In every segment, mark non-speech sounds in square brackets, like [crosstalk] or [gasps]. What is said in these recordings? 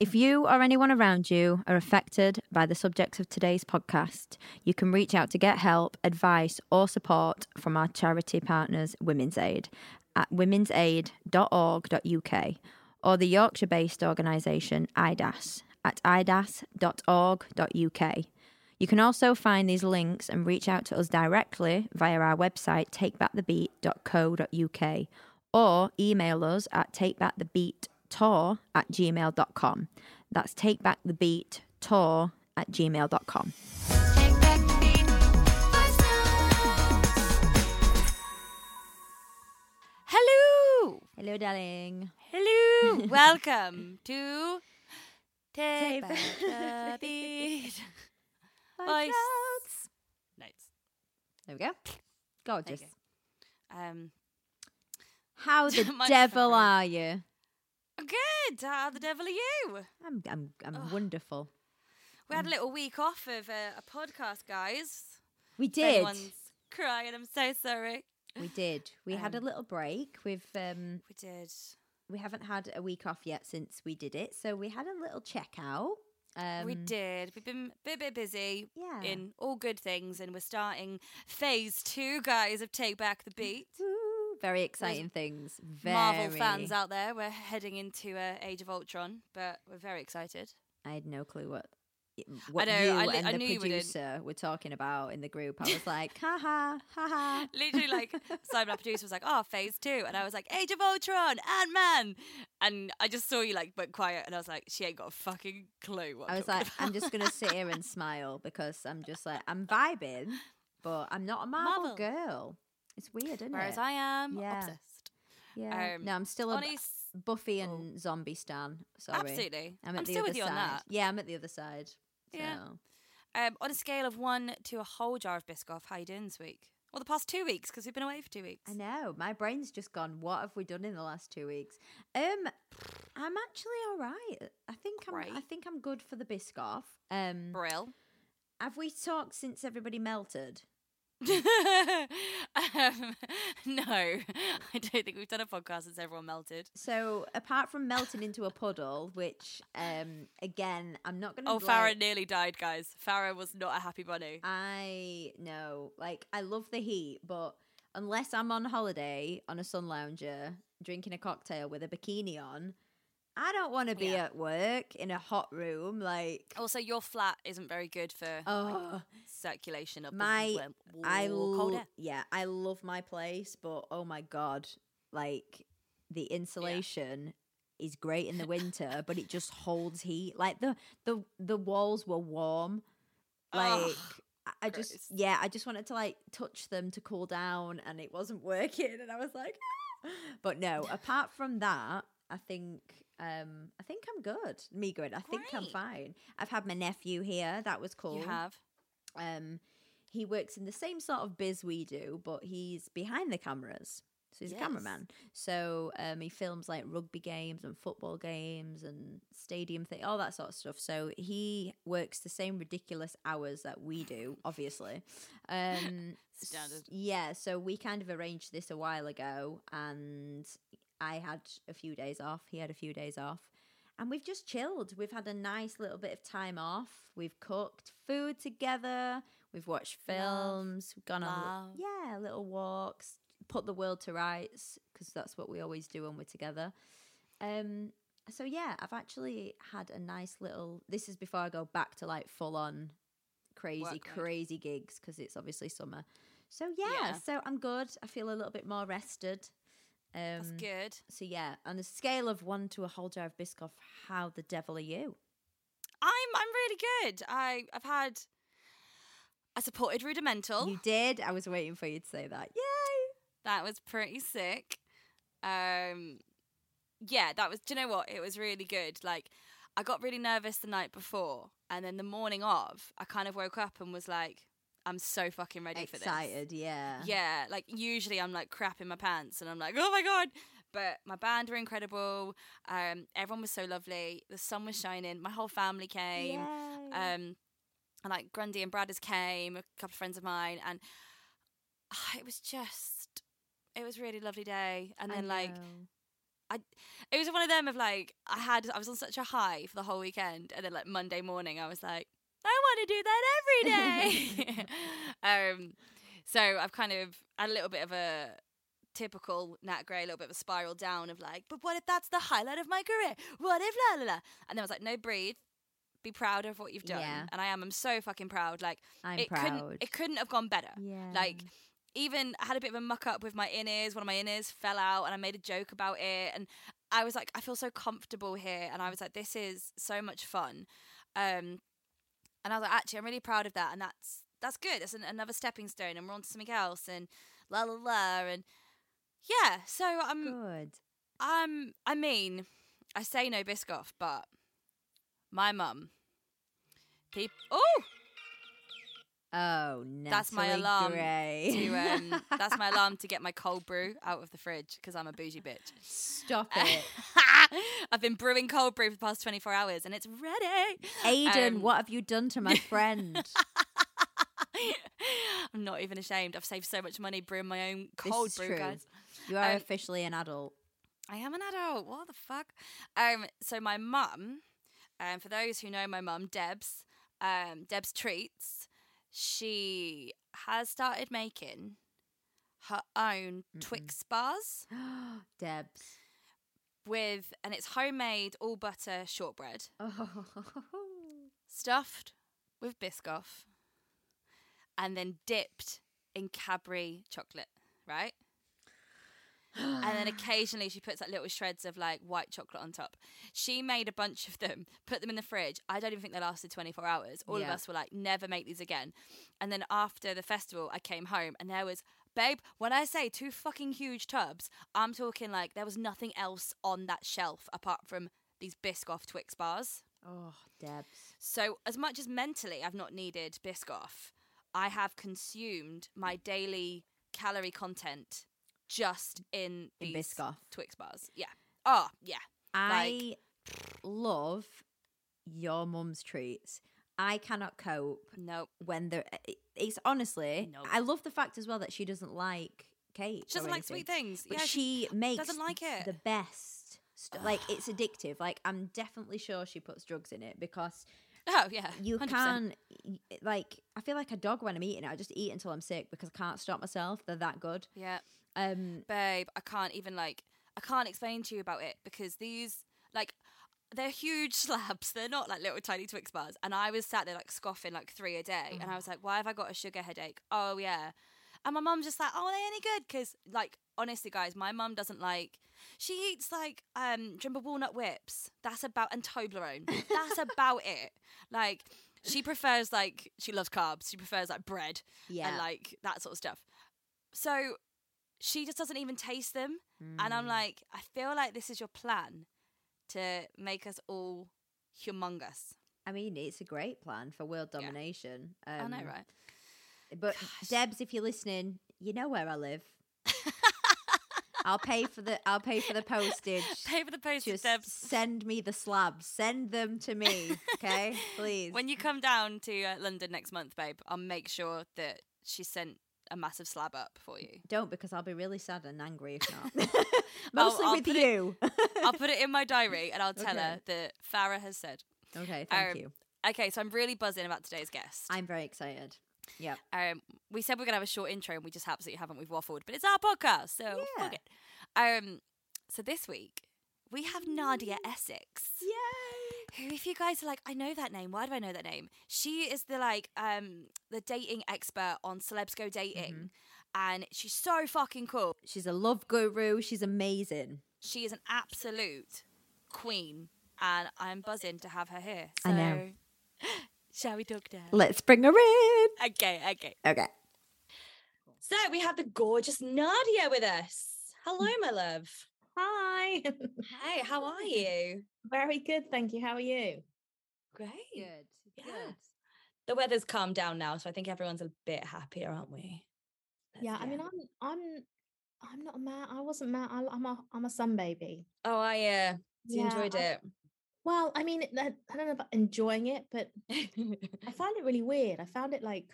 If you or anyone around you are affected by the subjects of today's podcast, you can reach out to get help, advice, or support from our charity partners, Women's Aid, at womensaid.org.uk or the Yorkshire based organisation IDAS at idas.org.uk. You can also find these links and reach out to us directly via our website takebackthebeat.co.uk or email us at takebackthebeattour at gmail.com. That's takebackthebeattour at gmail.com. Hello, Hello, darling. hello, [laughs] welcome to Take Take Back the Beat. Voice notes. There we go. Gorgeous. There Um, How [laughs] the devil favourite. are you? Good. How the devil are you? I'm, I'm, I'm wonderful. We had a little week off of uh, a podcast, guys. We did. anyone's crying. I'm so sorry. We did. We had a Um, little break. We've um, We did. we haven't had a week off yet since we did it, so we had a little check out. Um, we did. We've been a bit, bit busy Yeah. in all good things, and we're starting phase two, guys, of Take Back the Beat. Very exciting things. Very. Marvel fans out there, we're heading into uh, Age of Ultron, but we're very excited. I had no clue what. What know, you I li- and I the you producer were talking about in the group. I was like, ha ha, ha ha. Literally, like Simon, our producer, was like, "Oh, phase two. and I was like, "Age of Ultron, Ant Man," and I just saw you like went quiet, and I was like, "She ain't got a fucking clue." What I'm was like, I'm just gonna sit here and smile because I'm just like I'm [laughs] vibing, but I'm not a Marvel, Marvel. girl. It's weird, isn't Whereas it? Whereas I am Yeah. obsessed. yeah. um, no, I'm still a B- Buffy Oh. and zombie stan. Sorry, absolutely, I'm at I'm the still other with you side. on that. Yeah, I'm at the other side. Yeah. Um, on a scale of one to a whole jar of Biscoff, how you doing this week? Well, the past two weeks because we've been away for two weeks. I know. My brain's just gone. What have we done in the last two weeks? Um, I'm actually all right. I think I'm. I think I'm good for the Biscoff. Um, Brill. have we talked since everybody melted? [laughs] um, [laughs] no, I don't think we've done a podcast since everyone melted. So apart from melting into a puddle, which um, again, I'm not gonna. Oh, Farah nearly died, guys. Farah was not a happy bunny. I know, like I love the heat, but unless I'm on holiday on a sun lounger drinking a cocktail with a bikini on, I don't want to be Yeah. at work in a hot room. Like, Also, your flat isn't very good for like, oh, circulation of my- the I cold yeah, I love my place, but oh my god, like the insulation is great in the winter, but it just holds heat. Like the the the walls were warm, like. I- I just yeah, I just wanted to like touch them to cool down and it wasn't working and I was like "Ah." but no, apart from that, I think um I think I'm good. Me good. I think I'm Great. fine. I've had my nephew here. That was cool. You have. Um he works in the same sort of biz we do, but he's behind the cameras. So he's Yes. a cameraman. So um, he films like rugby games and football games and stadium thing, all that sort of stuff. So he works the same ridiculous hours that we do, obviously. Um, [laughs] s- Standard. Yeah. So we kind of arranged this a while ago, and I had a few days off. He had a few days off. And we've just chilled. We've had a nice little bit of time off. We've cooked food together. We've watched films. We've gone on, yeah, little walks. Put the world to rights because that's what we always do when we're together. Um, so yeah, I've actually had a nice little. This is before I go back to like full on crazy, Work crazy gigs because it's obviously summer. So yeah, Yeah. so I'm good. I feel a little bit more rested. Um, That's good. so yeah, on a scale of one to a whole jar of Biscoff, how the devil are you? I'm I'm really good. I I've had I supported Rudimental. You did. I was waiting for you to say that. Yay! That was pretty sick. Um, yeah, that was. Do you know what? It was really good. Like, I got really nervous the night before, and then the morning of, I kind of woke up and was like, "I'm so fucking ready for this." Excited, yeah. Yeah, like usually I'm like crap in my pants, and I'm like, "Oh my god!" But my band were incredible. Um, everyone was so lovely. The sun was shining. My whole family came. Yay. Um, and like Grundy and Bradders came, a couple of friends of mine, and ah, it was just, it was a really lovely day. And then like. I it was one of them of like I had I was on such a high for the whole weekend, and then like Monday morning I was like, I want to do that every day. [laughs] um, so I've kind of had a little bit of a typical Nat Gray, a little bit of a spiral down of like, but what if that's the highlight of my career? What if la la la? And then I was like, no, breathe. Be proud of what you've done, Yeah. and I am. I'm so fucking proud. Like I'm it proud. couldn't. It couldn't have gone better. yeah. Like even I had a bit of a muck up with my in ears. One of my in ears fell out, and I made a joke about it. And I was like, I feel so comfortable here, and I was like, this is so much fun. Um, and I was like, actually, I'm really proud of that, and that's that's good. It's an, another stepping stone, and we're on to something else, and la la la, and yeah. So I'm good. um, I mean, I say no Biscoff, but my mum. Peop- oh, Oh, no. That's my alarm to um, that's my alarm to get my [laughs] cold brew out of the fridge because I'm a bougie bitch. Stop [laughs] it. I've been brewing cold brew for the past 24 hours and it's ready. Aiden, Um, what have you done to my [laughs] friend? I'm not even ashamed. I've saved so much money brewing my own cold brew, true. guys. You are Um, officially an adult. I am an adult. What the fuck? Um, so my mum, um, for those who know my mum, Debs, um, Debs Treats, she has started making her own mm-hmm. Twix bars [gasps] Debs. with, and it's homemade all butter shortbread [laughs] Oh. stuffed with Biscoff and then dipped in Cadbury chocolate, right? And then [gasps] occasionally she puts like little shreds of like white chocolate on top. She made a bunch of them, put them in the fridge. I don't even think they lasted 24 hours. All of us were like, never make these again. And then after the festival, I came home and there was, babe, when I say two fucking huge tubs, I'm talking like there was nothing else on that shelf apart from these Biscoff Twix bars. oh, Debs. So, as much as mentally I've not needed Biscoff, I have consumed my daily calorie content just in In these Biscoff. Twix bars. Yeah. Oh, yeah. I love your mum's treats. I cannot cope Nope. when they're. Eh, eh, it's honestly, Nope. I love the fact as well that she doesn't like cake. She doesn't like sweet things. But yeah, she makes doesn't like it. the best. St- like it's [sighs] addictive. Like I'm definitely sure she puts drugs in it because [laughs] Oh, yeah. you 100%. can like I feel like a dog when I'm eating it. I just eat until I'm sick because I can't stop myself. They're that good. Yeah. Um, Babe, I can't even like, I can't explain to you about it because these, like, they're huge [laughs] slabs. They're not like little tiny Twix bars. And I was sat there like scoffing like three a day. And I was like, why have I got a sugar headache? Oh, yeah. And my mum's just like, oh, are they any good? Because, like, honestly, guys, my mum doesn't like, she eats like, um, do walnut whips? That's about, and Toblerone. That's [laughs] about it. Like, she prefers, like, she loves carbs. She prefers, like, bread yeah. and, like, that sort of stuff. So she just doesn't even taste them. And I'm Mm. like, I feel like this is your plan to make us all humongous. I mean, it's a great plan for world Yeah. domination. I know, um, right? But [sighs] Gosh. Debs, if you're listening, you know where I live. [laughs] I'll pay for the I'll pay for the postage. [laughs] Pay for the postage, Just Debs. send me the slabs. Send them to me, [laughs] okay? Please. When you come down to uh, London next month, babe, I'll make sure that she sent a massive slab up for you. Don't because I'll be really sad and angry if not. [laughs] [laughs] Mostly I'll with put it- you. [laughs] I'll put it in my diary and I'll tell her that Farah has said. okay, thank Um, you. Okay, so I'm really buzzing about today's guest. I'm very excited. Yeah. Um, we said we're gonna have a short intro, and we just absolutely haven't. We've waffled, but it's our podcast, so fuck Yeah. it. Um, so this week we have Nadia Essex. Yay! Who, if you guys are like, I know that name. Why do I know that name? She is the like um the dating expert on Celebs Go Dating, Mm-hmm. and she's so fucking cool. She's a love guru. She's amazing. She is an absolute queen, and I'm buzzing to have her here. I know. [gasps] Shall we talk to her? Let's bring her in. Okay, okay. Okay. So we have the gorgeous Nadia with us. Hello, my love. Hi. Hey, how are [laughs] you? Very good, thank you. How are you? Great. Good. Yeah. The weather's calmed down now, so I think everyone's a bit happier, aren't we? Let's- yeah, I mean, I'm, I'm, I'm not mad. I wasn't mad. I'm a, I'm a sun baby. Oh, I uh, you Yeah, enjoyed I- it. Well, I mean, I don't know about enjoying it, but I [laughs] found it really weird. I found it like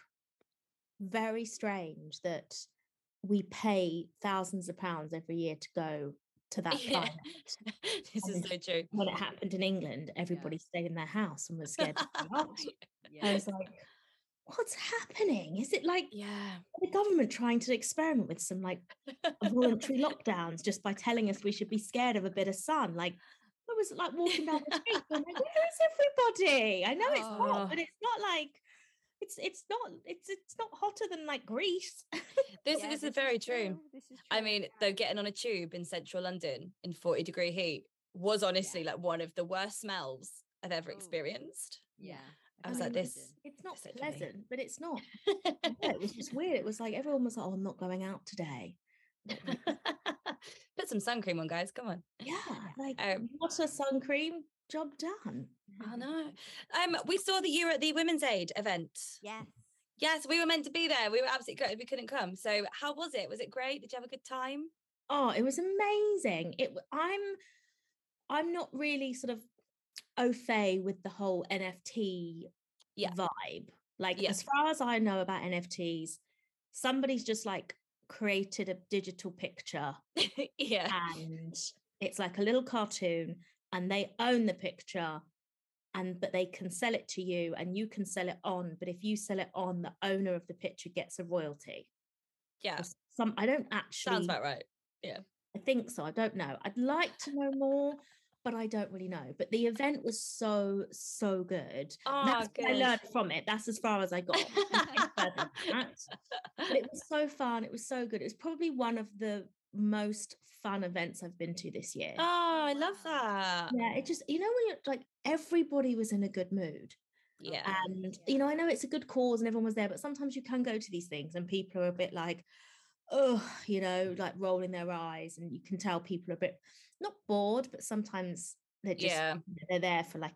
very strange that we pay thousands of pounds every year to go to that Yeah. [laughs] this is so true. When it happened in England, everybody stayed in their house and was [laughs] scared to go. I was like, what's happening? Is it like yeah. the government trying to experiment with some like voluntary lockdowns just by telling us we should be scared of a bit of sun? Like, I was like walking down the street, going like, where is everybody? I know it's hot, oh. but Oh. it's not like it's it's not it's it's not hotter than like Greece. [laughs] This, Yeah, this is very true. This is I true. mean, though, getting on a tube in central London in 40 degree heat was honestly like one of the worst smells I've ever Oh. experienced. yeah. I was mean, like, this. It's not so pleasant, but it's not. [laughs] Yeah, it was just weird. It was like everyone was like, "Oh, I'm not going out today." [laughs] Put some sun cream on, guys. Come on. Yeah, like Um, water, sun cream, job done. I know. Um, we saw that you were at the Women's Aid event. Yes. Yes, we were meant to be there. We were absolutely gutted we couldn't come. So, how was it? Was it great? Did you have a good time? Oh, it was amazing. It. I'm. I'm not really sort of au fait with the whole NFT Yeah. vibe. Like Yeah. as far as I know about NFTs, somebody's just like created a digital picture [laughs] yeah. and it's like a little cartoon and they own the picture and but they can sell it to you and you can sell it on but if you sell it on the owner of the picture gets a royalty Yeah. Some i don't actually Sounds about right. Yeah. I think so i don't know i'd like to know more but i don't really know but the event was so so good Oh, that's what i learned from it that's as far as i got Nothing further than that. but it was [laughs] so fun it was so good it was probably one of the most fun events i've been to this year Oh, I love that. yeah it just you know when you're like everybody was in a good mood Yeah. and you know i know it's a good cause and everyone was there but sometimes you can go to these things and people are a bit like oh you know like rolling their eyes and you can tell people are a bit not bored but sometimes they're just Yeah. they're there for like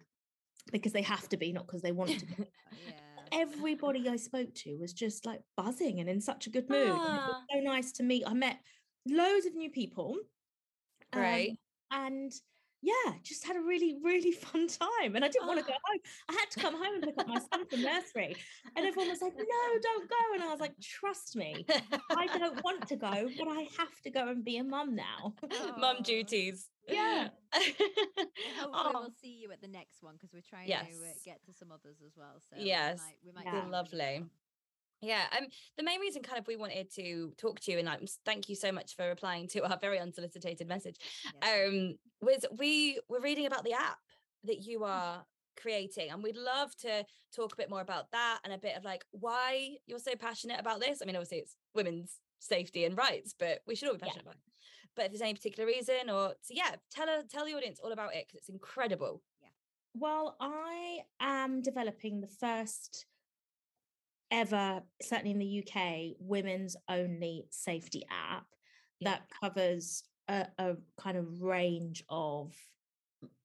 because they have to be not because they want to be. [laughs] [laughs] Yeah. everybody i spoke to was just like buzzing and in such a good mood and it was Ah. so nice to meet i met loads of new people um, and yeah, just had a really, really [laughs] fun time. And I didn't want to go Ah. home. I had to come home and pick up my son from nursery. And everyone was like, [laughs] no, don't go. And I was like, trust me, I don't want to [laughs] go, but I have to go and be a mum now. Mum duties. Yeah. Hopefully Oh, we'll see you at the next one because we're trying to uh, get to some others as well. So Yes. we might, we might Yeah. get you when you Lovely. Yeah, um, the main reason kind of we wanted to talk to you and like thank you so much for replying to our very unsolicited message. Yes. Um, was we were reading about the app that you are creating, and we'd love to talk a bit more about that and a bit of like why you're so passionate about this. I mean, obviously it's women's safety and rights, but we should all be Yeah. passionate about it. But if there's any particular reason, or so yeah, tell her, tell the audience all about it because it's incredible. Yeah. Well, I am developing the first ever, certainly in the UK, women's only safety app Yeah. that covers a, a kind of range of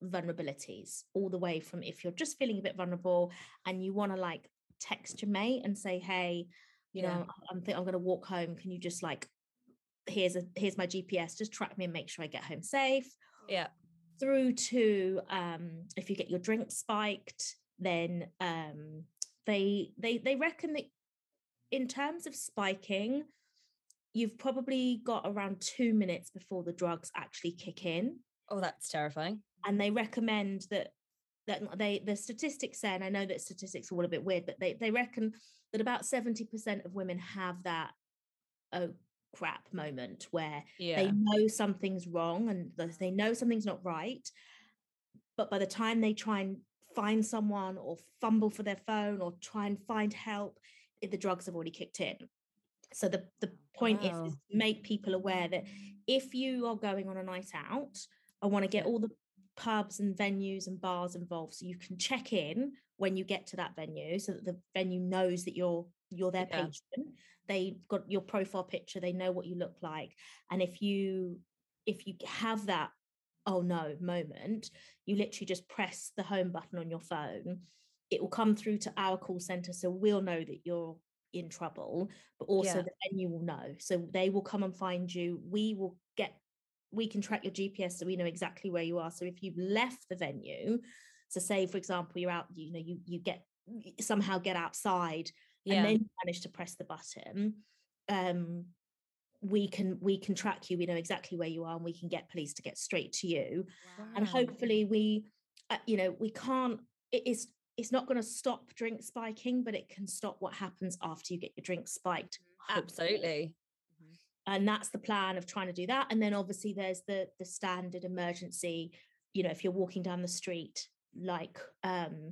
vulnerabilities, all the way from if you're just feeling a bit vulnerable and you want to like text your mate and say, hey, you Yeah. know, I'm think I'm going to walk home. Can you just like, here's a here's my GPS, just track me and make sure I get home safe Yeah, through to um, if you get your drink spiked, then um, they they they reckon that in terms of spiking, you've probably got around two minutes before the drugs actually kick in, oh, that's terrifying. and they recommend that that they the statistics say, and I know that statistics are all a bit weird, but they they reckon that about seventy percent of women have that oh crap moment where Yeah, they know something's wrong and they know something's not right but by the time they try and find someone or fumble for their phone or try and find help i- the drugs have already kicked in so the, the point is, Wow. is to make people aware that if you are going on a night out i want to get all the pubs and venues and bars involved so you can check in when you get to that venue so that the venue knows that you're you're their Yeah. patron they've got your profile picture they know what you look like and if you if you have that oh no moment you literally just press the home button on your phone it will come through to our call center so we'll know that you're in trouble but also Yeah. the venue will know so they will come and find you we will get we can track your gps so we know exactly where you are so if you've left the venue so say for example you're out you know you you get somehow get outside yeah, and then you manage to press the button um we can we can track you we know exactly where you are and we can get police to get straight to you and hopefully we uh, you know we can't it is it's not going to stop drink spiking but it can stop what happens after you get your drink spiked hopefully. Absolutely. and that's the plan of trying to do that and then obviously there's the the standard emergency you know if you're walking down the street like um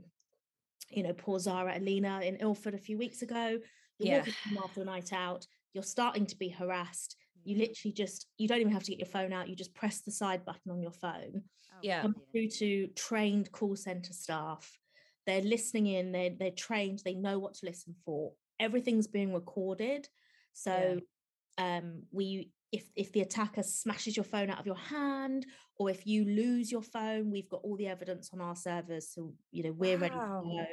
you know poor zara aleena in ilford a few weeks ago you're Yeah. walking after a night out you're starting to be harassed you Mm-hmm. literally just you don't even have to get your phone out you just press the side button on your phone Oh, Yeah. come through to trained call center staff. They're listening in, they're, they're trained, they know what to listen for. Everything's being recorded. So um we if if the attacker smashes your phone out of your hand or if you lose your phone, we've got all the evidence on our servers. So you know we're ready to go.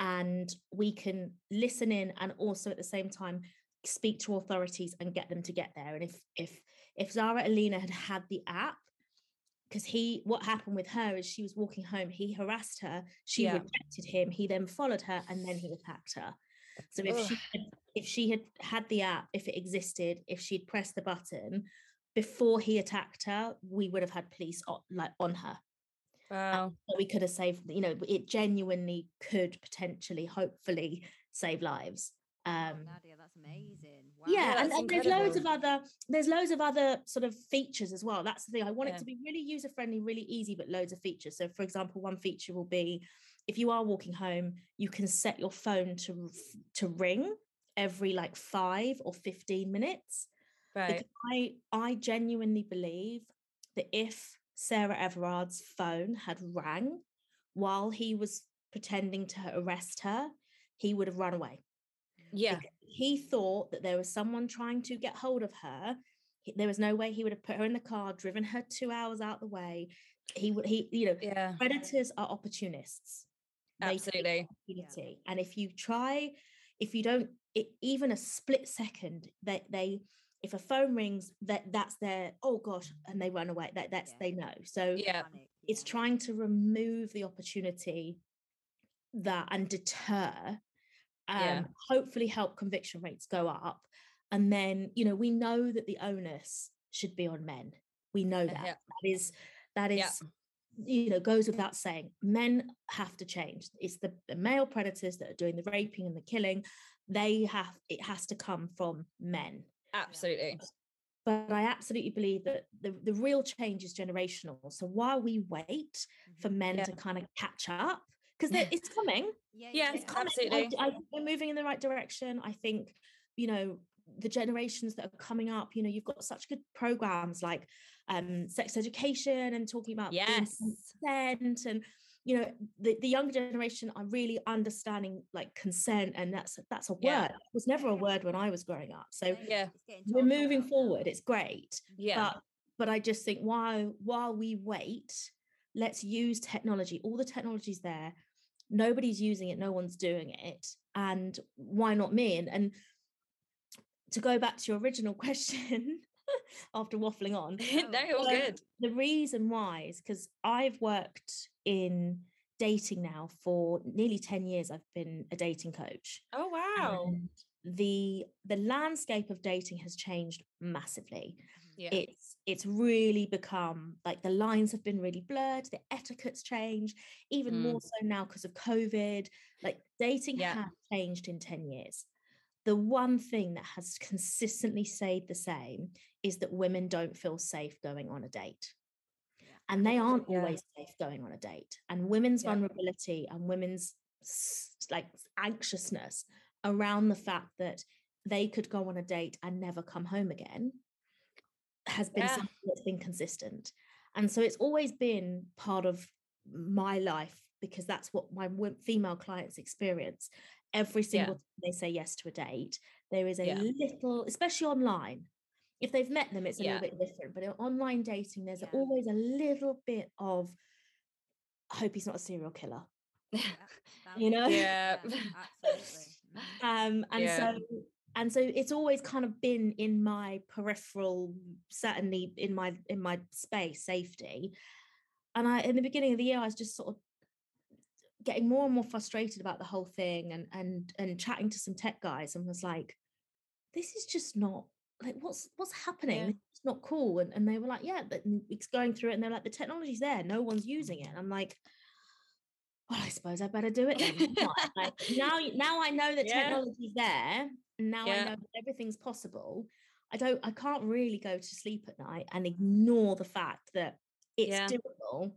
And we can listen in and also at the same time speak to authorities and get them to get there. And if if if Zara Aleena had had the app, because he what happened with her is she was walking home, he harassed her, she Yeah. rejected him, he then followed her, and then he attacked her. So if Ugh. she had, if she had had the app, if it existed, if she'd pressed the button before he attacked her, we would have had police on, like on her. Wow. So we could have saved, you know, it genuinely could potentially, hopefully, save lives. Oh, Um, Nadia, that's amazing. Wow. yeah, and, that's and there's loads of other there's loads of other sort of features as well that's the thing i want Yeah. it to be really user friendly really easy but loads of features so for example one feature will be if you are walking home you can set your phone to to ring every like 5 or 15 minutes Right. because i i genuinely believe that if sarah everard's phone had rang while he was pretending to arrest her he would have run away Yeah. he thought that there was someone trying to get hold of her. There was no way he would have put her in the car, driven her two hours out the way. He would, he, you know, Yeah. predators are opportunists. They Absolutely. opportunity. And if you try, if you don't, it, even a split second, that they, if a phone rings, that that's their, oh gosh, and they run away. That that's Yeah. they know. So Yeah. It's trying to remove the opportunity that and deter um, Yeah. hopefully help conviction rates go up and then you know we know that the onus should be on men we know that yeah. that is that is Yeah. you know goes without saying men have to change it's the, the male predators that are doing the raping and the killing they have it has to come from men Absolutely. but I absolutely believe that the, the real change is generational. So while we wait for Mhm. men Yeah. to kind of catch up, because it's coming, Yeah, Yeah, it's coming. I- absolutely. I, think we're moving in the right direction. I think, you know, the generations that are coming up, you know, you've got such good programs like um, sex education and talking about Yes. consent and you know the, the younger generation are really understanding like consent and that's that's a word Yeah. it was never a word when i was growing up so Yeah. we're moving about forward it's great Yeah. but but i just think while while we wait let's use technology all the technology's there nobody's using it no one's doing it and why not me and and to go back to your original [laughs] question after waffling on [laughs] no, all um, good. the reason why is because I've worked in dating now for nearly 10 years. I've been a dating coach. Oh wow. And the the landscape of dating has changed massively. Yeah. It's it's really become like the lines have been really blurred, the etiquette's changed, even Mm. more so now because of COVID. Like dating Yeah. has changed in 10 years. The one thing that has consistently stayed the same is that women don't feel safe going on a date. And they aren't Yeah. always safe going on a date. And women's vulnerability and women's like anxiousness around the fact that they could go on a date and never come home again has been Yeah. something that's been consistent. And so it's always been part of my life because that's what my female clients experience. Every single time they say yes to a date, there is a Yeah. little, especially online. If they've met them, it's a Yeah. little bit different. But in online dating, there's Yeah. always a little bit of, I hope he's not a serial killer. Yeah, [laughs] [laughs] You know? Yeah. [laughs] absolutely. Mhm. um and Yeah. so and so it's always kind of been in my peripheral certainly in my in my space safety. And i in the beginning of the year i was just sort of getting more and more frustrated about the whole thing and and and chatting to some tech guys and was like this is just not like what's what's happening? Yeah. it's not cool. And, and they were like yeah but it's going through it. And they're like the technology's there. No one's using it. And i'm like well i suppose i better do it. Like, now now i know the [laughs] Yeah. technology's there now i know that everything's possible i don't i can't really go to sleep at night and ignore the fact that it's Yeah. doable.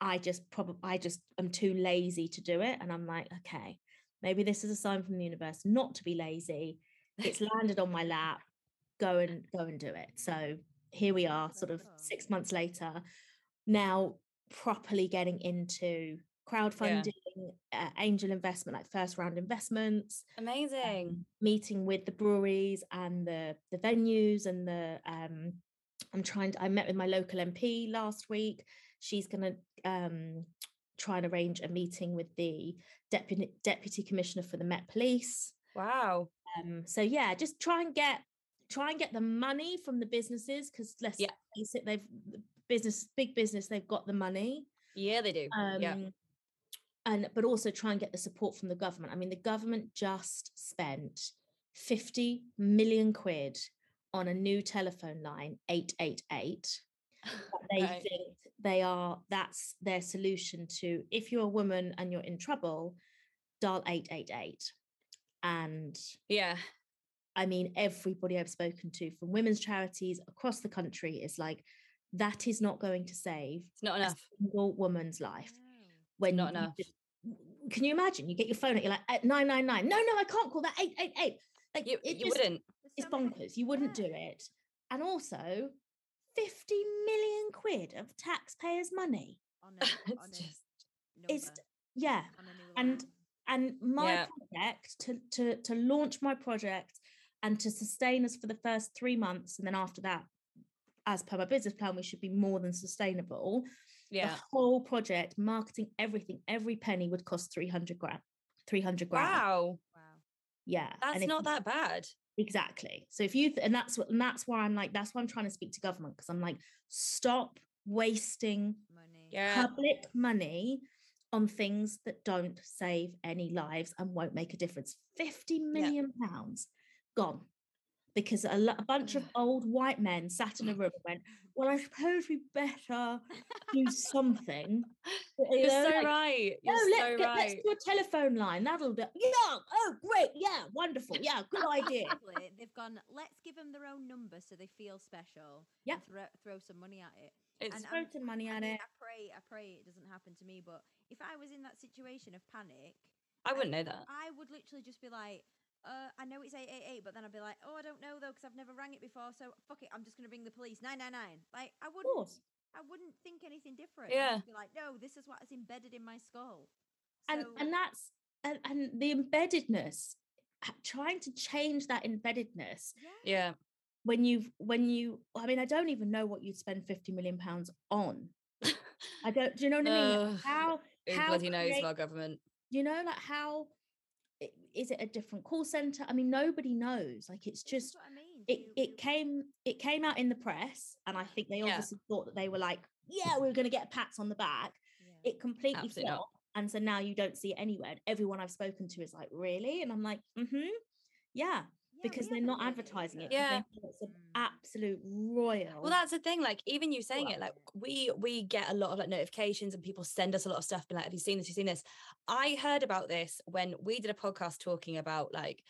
I just probably i just am too lazy to do it and i'm like okay maybe this is a sign from the universe not to be lazy. It's landed on my lap. Go and go and do it. So here we are sort of six months later now properly getting into crowdfunding uh, angel investment like first round investments Amazing. um, meeting with the breweries and the the venues and the um i'm trying to, i met with my local mp last week she's going to um try and arrange a meeting with the deputy deputy commissioner for the met police Wow. um, so yeah, just try and get try and get the money from the businesses because let's Yeah. face it, they've business big business, they've got the money. Yeah, they do. Um, yeah. And but also try and get the support from the government. I mean, the government just spent 50 million quid on a new telephone line, 888. [laughs] They Right. think they are that's their solution to if you're a woman and you're in trouble, dial 888. And Yeah. I mean, everybody I've spoken to from women's charities across the country is like, that is not going to save It's not a enough. single woman's life. No. When not you enough. just- can you imagine? You get your phone out, you're like, at 999. No, no, I can't call that 888. Like, You, it you just- wouldn't. It's bonkers. You wouldn't do it. And also, 50 million quid of taxpayers' money. on [laughs] a, It's on a just It's, yeah. on a new and- and my Yeah. project to, to to launch my project and to sustain us for the first three months and then after that as per my business plan we should be more than sustainable Yeah. the whole project marketing everything every penny would cost 300 grand 300 grand Wow. wow. yeah That's not that bad. exactly so if you th- and that's what and that's why i'm like that's why i'm trying to speak to government because i'm like stop wasting Money. Yeah. public money on things that don't save any lives and won't make a difference. 50 million pounds gone because a, a bunch of [sighs] old white men sat in a room and went, Well, I suppose we better do something. [laughs] You You're know, so like, right. No, You're oh, let's, so get, let's do a telephone line. That'll do. Yeah. Oh, great. Yeah. Wonderful. Yeah. Good idea. They've gone. Let's give them their own number so they feel special. Yeah. Throw, throw some money at it. It's And Throw some money I at it. I pray, I pray it doesn't happen to me. But if I was in that situation of panic, I wouldn't know that. I would literally just be like, uh, I know it's 888, but then I'd be like, oh, I don't know though, because I've never rang it before. So fuck it, I'm just going to ring the police. 999. Like, I wouldn't, course. I wouldn't think anything different. Yeah. I'd be like, no, this is what is embedded in my skull. and So, and that's and, and the embeddedness trying to change that embeddedness yeah. Yeah. when you've when you i mean i don't even know what you'd spend 50 million pounds on [laughs] i don't do you know what i mean Ugh, how Who how bloody knows create- our government? you know like how i- is it a different call center i mean nobody knows like it's just I mean. it You- it you- came it came out in the press and i think they Yeah. obviously thought that they were like yeah we are going to get pats on the back yeah. it completely Absolutely not. and so now you don't see it anywhere and everyone i've spoken to is like really and i'm like mm-hmm Yeah, because they're not advertising it either. 'cause they Yeah. it's an Mm. absolute royal Well, that's the thing. Like, even you saying it, like we we get a lot of like notifications and people send us a lot of stuff. Being like, "Have you seen this? Have you seen this?" I heard about this when we did a podcast talking about like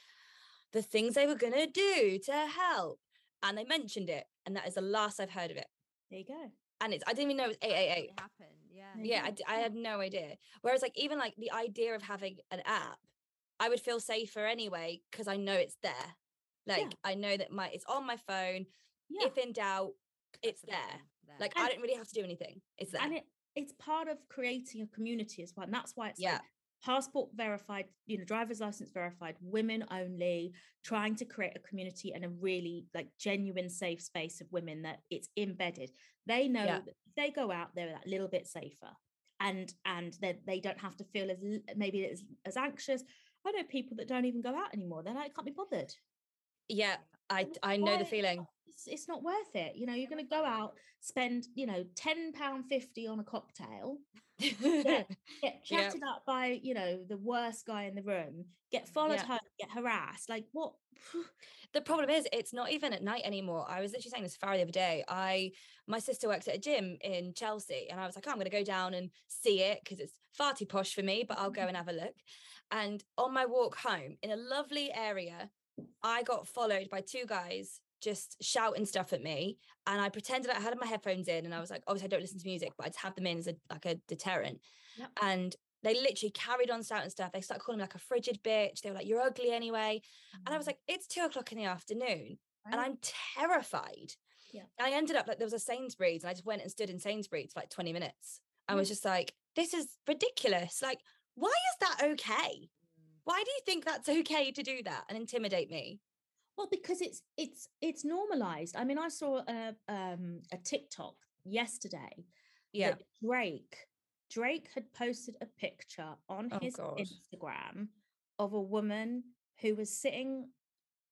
the things they were gonna do to help, and they mentioned it, and that is the last I've heard of it. there you go And it's I didn't even know it was eight eight eight. Happened. Yeah. Yeah, I, I had no idea. Whereas, like, even like the idea of having an app, I would feel safer anyway because I know it's there. Like, I know that my it's on my phone. yeah If in doubt, it's there. Absolutely Like, I don't really have to do anything. It's there. and it it's part of creating a community as well and that's why it's Yeah. like passport verified you know driver's license verified women only trying to create a community and a really like genuine safe space of women that it's embedded they know Yeah. that if they go out they're that little bit safer and and that they don't have to feel as maybe as, as anxious i know people that don't even go out anymore they're like can't be bothered yeah, I I know the feeling. it's, it's not worth it you know you're going to go out spend you know 10 pound 50 on a cocktail get [laughs] Yep. chatted up by you know the worst guy in the room get followed Yeah. home get harassed like what [sighs] the problem is it's not even at night anymore. I was literally saying this to Farah the other day. I my sister works at a gym in Chelsea, and I was like, oh, I'm gonna go down and see it because it's far too posh for me, but I'll go and have a look. And on my walk home in a lovely area, I got followed by two guys just shouting stuff at me. And I pretended I had my headphones in and I was like, obviously I don't listen to music, but I just have them in as a like a deterrent. Yep. And they literally carried on shouting stuff. They started calling me like a frigid bitch. They were like, You're ugly anyway. And I was mm. like, it's two o'clock in the afternoon and I'm terrified. Yeah. And I ended up like there was a Sainsbury's and I just went and stood in Sainsbury's for like 20 minutes. I was mm. just like, this is ridiculous. Like, why is that okay? Why do you think that's okay to do that and intimidate me? Well, because it's it's it's normalized. I mean, I saw a um a TikTok yesterday Yeah. Drake Drake had posted a picture on Oh, his God. Instagram of a woman who was sitting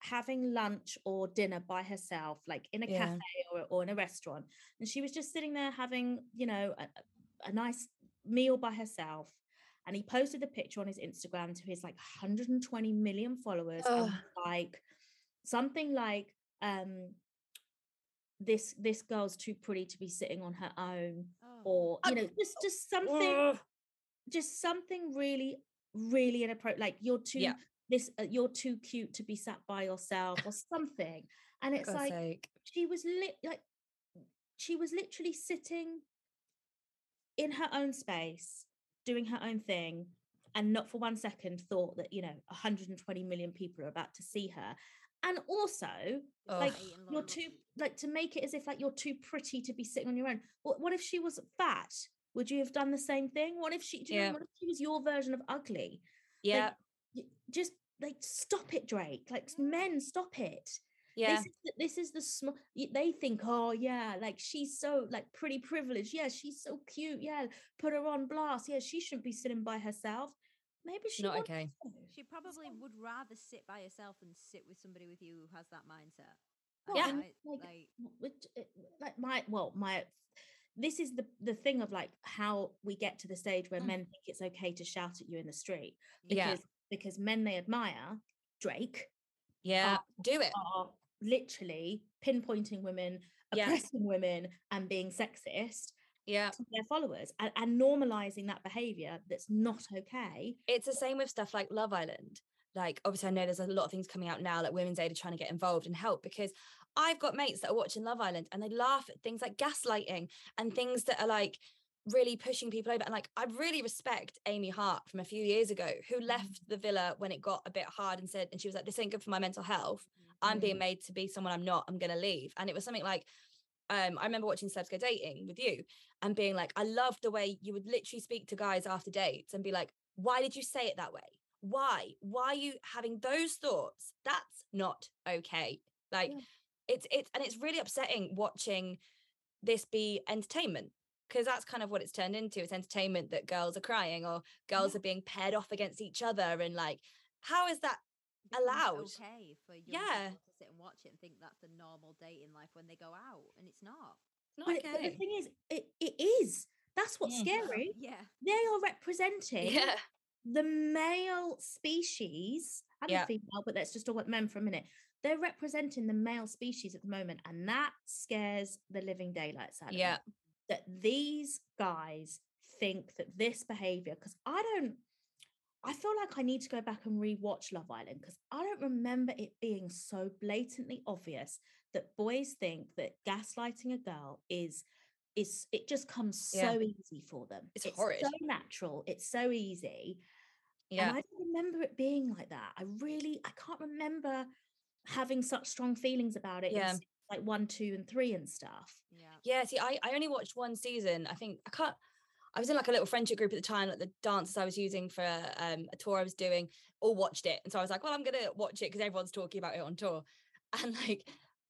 having lunch or dinner by herself, like in a Yeah. cafe or, or in a restaurant, and she was just sitting there having, you know, a, a- a nice meal by herself. And he posted the picture on his Instagram to his like 120 million followers, like something like, um, this this girl's too pretty to be sitting on her own Oh. or you know just [laughs] just something just something really really inappropriate like you're too Yeah. this uh, you're too cute to be sat by yourself or [laughs] something and it's like sake. she was lit like she was literally sitting in her own space doing her own thing and not for one second thought that you know 120 million people are about to see her. And also like you're too like to make it as if like you're too pretty to be sitting on your own. What, what if she was fat? Would you have done the same thing? What if she do you know Yeah. what if she was your version of ugly? Yeah. Y- just like stop it drake. Like men stop it Yeah. this is the, this is the small they think oh yeah like she's so like pretty privileged yeah she's so cute yeah put her on blast yeah she shouldn't be sitting by herself maybe she's Not okay. to. She probably would rather sit by herself than sit with somebody with you who has that mindset. Well, Yeah. Right? like, like which uh, like my well my this is the the thing of like how we get to the stage where Mm. men think it's okay to shout at you in the street Yeah. because because men they admire Drake Yeah. uh, Do it. are literally pinpointing women Yeah. oppressing women and being sexist Yeah. to their followers and, and normalizing that behavior that's not okay it's the same with stuff like Love Island. Like, obviously, I know there's a lot of things coming out now, like Women's Aid are trying to get involved and help because I've got mates that are watching Love Island and they laugh at things like gaslighting and things that are like really pushing people over. And like, I really respect Amy Hart from a few years ago who left mm. the villa when it got a bit hard and said, and she was like, this ain't good for my mental health. I'm being made to be someone I'm not. I'm going to leave. And it was something like, um, I remember watching Celebs Go Dating with you and being like, I love the way you would literally speak to guys after dates and be like, why did you say it that way? Why? Why are you having those thoughts? That's not okay. Like Yeah. it's it's and it's really upsetting watching this be entertainment because that's kind of what it's turned into. It's entertainment that girls are crying or girls are being paired off against each other and like how is that allowed. Okay for young Yeah. people to sit and watch it and think that's the normal day in life when they go out, and it's not. not but, it- but the thing is it, it is that's what's Mm. scary Yeah. they are representing Yeah. the male species and Yeah. the female, but let's just talk about men for a minute. They're representing the male species at the moment, and that scares the living daylights out of me. Yeah. That these guys think that this behavior, because I don't, I feel like I need to go back and rewatch Love Island because I don't remember it being so blatantly obvious that boys think that gaslighting a girl is is it just comes Yeah. so easy for them. It's horrid. so natural. It's so easy. Yeah. And I don't remember it being like that. I really, I can't remember having such strong feelings about it. Yeah. like one, two, and three and stuff. Yeah. Yeah, see, I, I only watched one season. I think I can't. I was in like a little friendship group at the time, like the dancers I was using for um, a tour I was doing, all watched it, and so I was like, well, I'm gonna watch it because everyone's talking about it on tour, [laughs] and like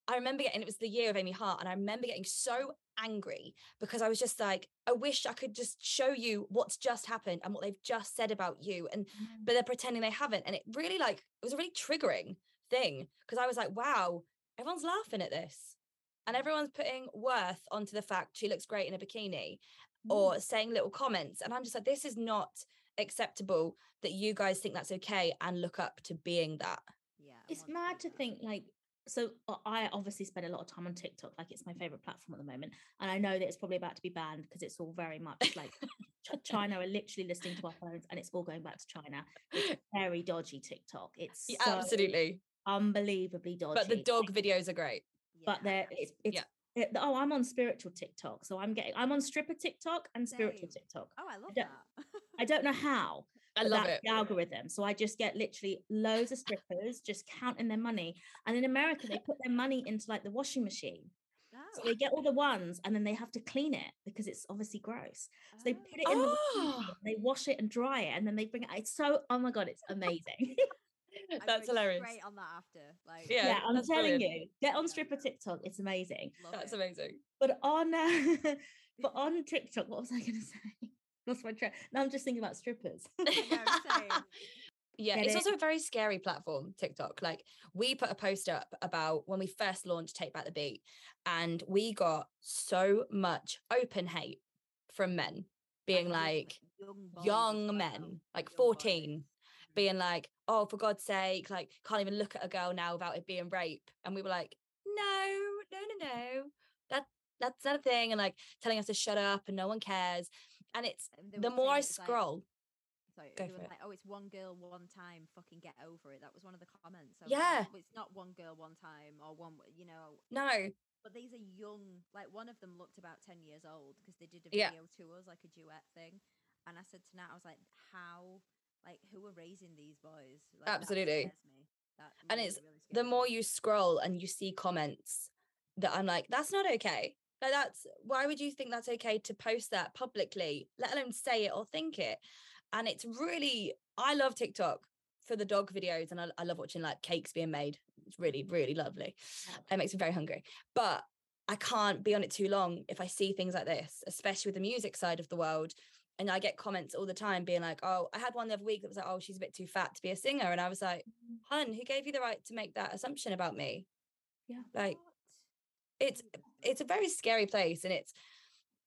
I remember getting it was the year of Amy Hart, and I remember getting so angry because I was just like, I wish I could just show you what's just happened and what they've just said about you, and but they're pretending they haven't, and it really like it was a really triggering thing because I was like, wow, everyone's laughing at this. And everyone's putting worth onto the fact she looks great in a bikini or saying little comments. And I'm just like, this is not acceptable that you guys think that's okay and look up to being that. Yeah. I it's mad to think like so uh, i obviously spend a lot of time on tiktok like it's my favorite platform at the moment and i know that it's probably about to be banned because it's all very much like Ch- china are literally listening to our phones and it's all going back to china it's very dodgy tiktok it's Yeah, so Absolutely. unbelievably dodgy But the dog videos are great. but there it's, it's Yeah. Eh, it- oh i'm on spiritual tiktok so i'm getting i'm on stripper tiktok and spiritual Same. tiktok Oh, I love don't- that. i don't know how [laughs] I love that's it. the algorithm. So I just get literally loads of strippers just counting their money. And in America, they put their money into like the washing machine. So Oh, they get all the ones and then they have to clean it because it's obviously gross. So they oh. put it in the washing Oh. machine, ah. they wash it and dry it, and then they bring it. It's so oh my god, it's amazing. [laughs] [laughs] I'd That's hilarious. Straight on that after. Like, Yeah, yeah, I'm telling brilliant. you, get on Yeah. stripper TikTok. It's amazing. love That's it. amazing. But on uh, [laughs] but [laughs] on TikTok, what was I going [laughs] to say? Lost my track. Now I'm just thinking about strippers. I know, same. Yeah, it's it? also a very scary platform, TikTok. Like we put a post up about when we first launched Take Back the Beat, and we got so much open hate from men being like young, young men, like young 14, boys. Being like, oh, for God's sake, like can't even look at a girl now without it being rape. And we were like, no, no, no, no. That that's not a thing. And like telling us to shut up and no one cares. And it's the more I was like- scroll, Sorry, Go for it. like, oh, it's one girl, one time. Fucking get over it. That was one of the comments. Yeah. like, it's not one girl, one time, or one. You know, no, but these are young. Like one of them looked about ten years old because they did a Yeah. video to us, like a duet thing. And I said to Nat, I was like, how, like, who are raising these boys? Like, Absolutely. And really, it's really the more you scroll and you see comments that I'm like, that's not okay. Like that's why would you think that's okay to post that publicly, let alone say it or think it? And it's really, I love TikTok for the dog videos, and I, I love watching like cakes being made. It's really, really lovely. It makes me very hungry. But I can't be on it too long if I see things like this, especially with the music side of the world. And I get comments all the time being like, oh, I had one the other week that was like, oh, she's a bit too fat to be a singer. And I was like, mm. hun, who gave you the right to make that assumption about me? Yeah. Like it's it's a very scary place and it's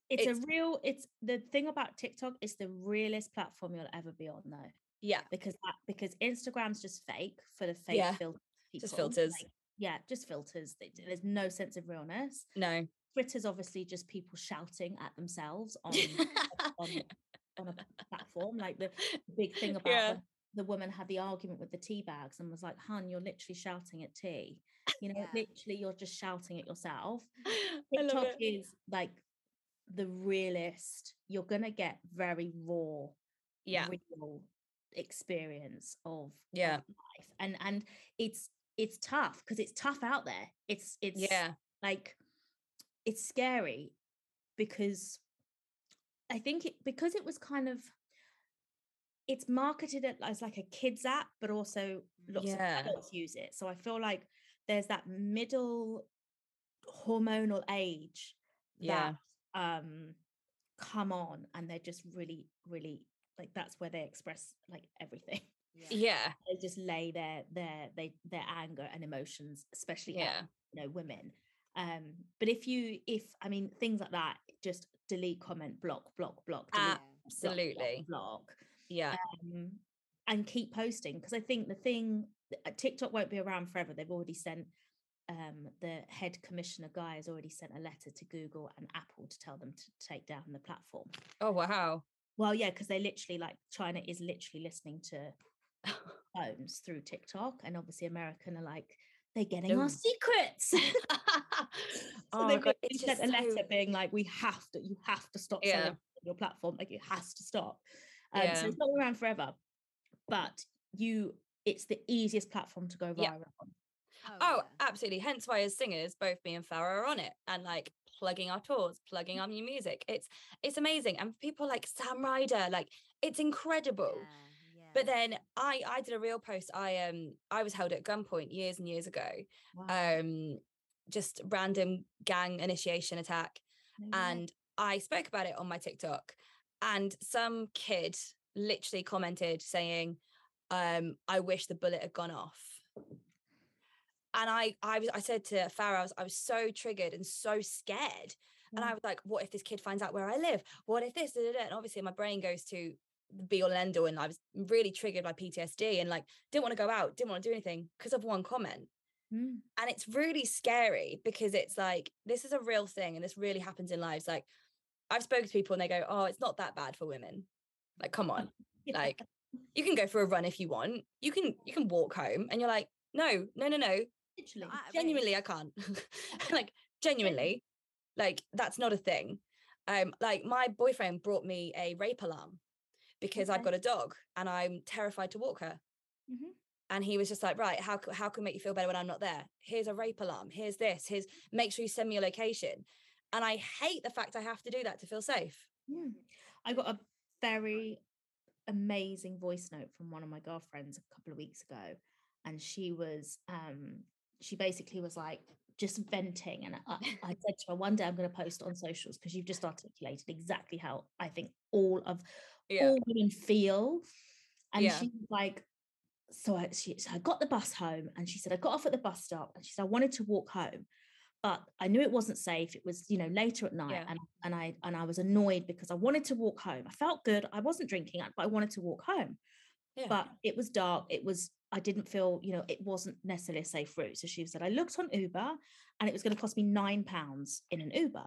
it's, It's- a real it's the thing about tiktok is the realest platform you'll ever be on though yeah, because that because instagram's just fake for the fake Yeah, filter people, just filters. like, yeah just filters there's no sense of realness No. twitter's obviously just people shouting at themselves [laughs] on on, on a platform like the big thing [laughs] about Yeah. the woman had the argument with the tea bags and was like hun you're literally shouting at tea you know [laughs] Yeah. literally you're just shouting at yourself [laughs] TikTok is like the realist. You're gonna get very raw, Yeah. real experience of of Yeah. life, and and it's it's tough because it's tough out there. It's it's Yeah. like it's scary because I think it because it was kind of it's marketed as like a kids app, but also lots Yeah. of adults use it. So I feel like there's that middle hormonal age Yeah. that um come on and they're just really really like that's where they express like everything Yeah. Yeah. [laughs] they just lay their their they their anger and emotions especially at, Yeah. you know women um but if you if i mean things like that just delete comment block block block delete, block, block, Absolutely. block Yeah. um, and keep posting because I think the thing uh, TikTok won't be around forever. They've already sent um, the head commissioner guy has already sent a letter to Google and Apple to tell them to take down the platform. Oh wow. Well, yeah, because they literally like China is literally listening to [laughs] phones through TikTok, and obviously American are like they're getting our secrets. [laughs] so oh they my god. literally It's sent just a letter so... being like, "We have to, you have to stop Yeah. selling on your platform. Like it has to stop." Um, Yeah. So it's not around forever, but you, it's the easiest platform to go viral Yeah. on. Oh, yeah. absolutely. Hence why as singers, both me and Farah are on it and like plugging our tours, plugging our new music. It's it's amazing. And people like Sam Ryder, like it's incredible. Yeah, But then I I did a real post. I um I was held at gunpoint years and years ago. Wow. Um just random gang initiation attack. And I spoke about it on my TikTok. And some kid literally commented saying, um, I wish the bullet had gone off. And I I was I said to Farah, I was, I was so triggered and so scared And I was like, what if this kid finds out where I live? What if this? And obviously, my brain goes to be all and end all. And I was really triggered by PTSD and like didn't want to go out, didn't want to do anything because of one comment. Mm. And it's really scary because it's like, this is a real thing and this really happens in lives. Like, I've spoken to people and they go, oh, it's not that bad for women. Like, come on. [laughs] Yeah. Like, you can go for a run if you want. You can you can walk home and you're like, no, no, no, no. literally. Genuinely, I can't. [laughs] like, genuinely, like that's not a thing. Um, like my boyfriend brought me a rape alarm because I've got a dog and I'm terrified to walk her. Mhm. And he was just like, right, how how can we make you feel better when I'm not there? Here's a rape alarm. Here's this. Here's make sure you send me your location. And I hate the fact I have to do that to feel safe. Yeah. I got a very amazing voice note from one of my girlfriends a couple of weeks ago. And she was, um, she basically was like just venting. And I, I said to her, one day I'm going to post on socials because you've just [laughs] articulated exactly how I think all of Yeah. all women feel. And Yeah. she was like, so I, she, so I got the bus home and she said, I got off at the bus stop and she said, I wanted to walk home, but I knew it wasn't safe. It was, you know, later at night Yeah. and, and I, and I was annoyed because I wanted to walk home. I felt good. I wasn't drinking, but I wanted to walk home, Yeah. but it was dark. It was, I didn't feel, you know, it wasn't necessarily a safe route. So she said, I looked on Uber and it was going to cost me nine pounds in an Uber.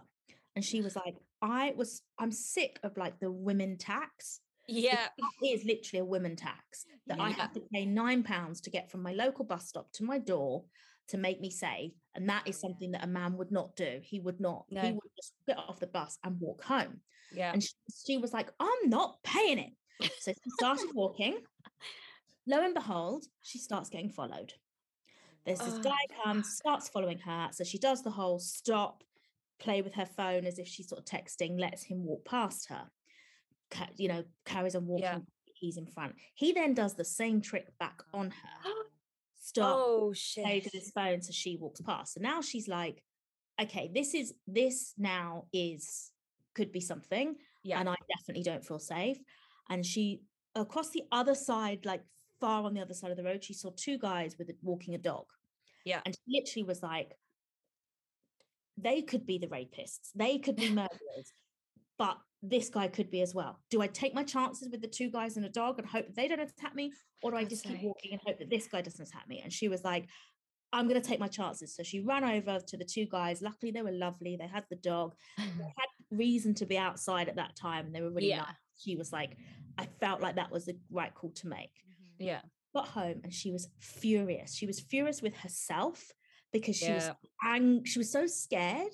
And she was like, I was, I'm sick of like the women tax yeah. it is literally a women tax that I have to pay nine pounds to get from my local bus stop to my door to make me safe. And that is something that a man would not do. He would not, he would just get off the bus and walk home. Yeah. And she, she was like, I'm not paying it. So she started [laughs] walking. Lo and behold, she starts getting followed. There's this Oh, guy comes, starts following her. So she does the whole stop, play with her phone as if she's sort of texting, lets him walk past her. You know, carries on walking. Yeah. He's in front. He then does the same trick back on her. [gasps] Stop, oh plays shit. with his phone, so she walks past. So now she's like, okay, this is this now is could be something Yeah. and I definitely don't feel safe. And she across the other side, like far on the other side of the road, she saw two guys with a, walking a dog. Yeah. And she literally was like, they could be the rapists, they could be [laughs] murderers, but this guy could be as well. Do I take my chances with the two guys and a dog and hope they don't attack me? Or do I just keep walking and hope that this guy doesn't attack me? And she was like, I'm going to take my chances. So she ran over to the two guys. Luckily, they were lovely. They had the dog they [laughs] had reason to be outside at that time and they were really Yeah. nice. She was like, I felt like that was the right call to make. Mm-hmm. yeah. Got home and she was furious. She was furious with herself because she was Yeah. ang- she was so scared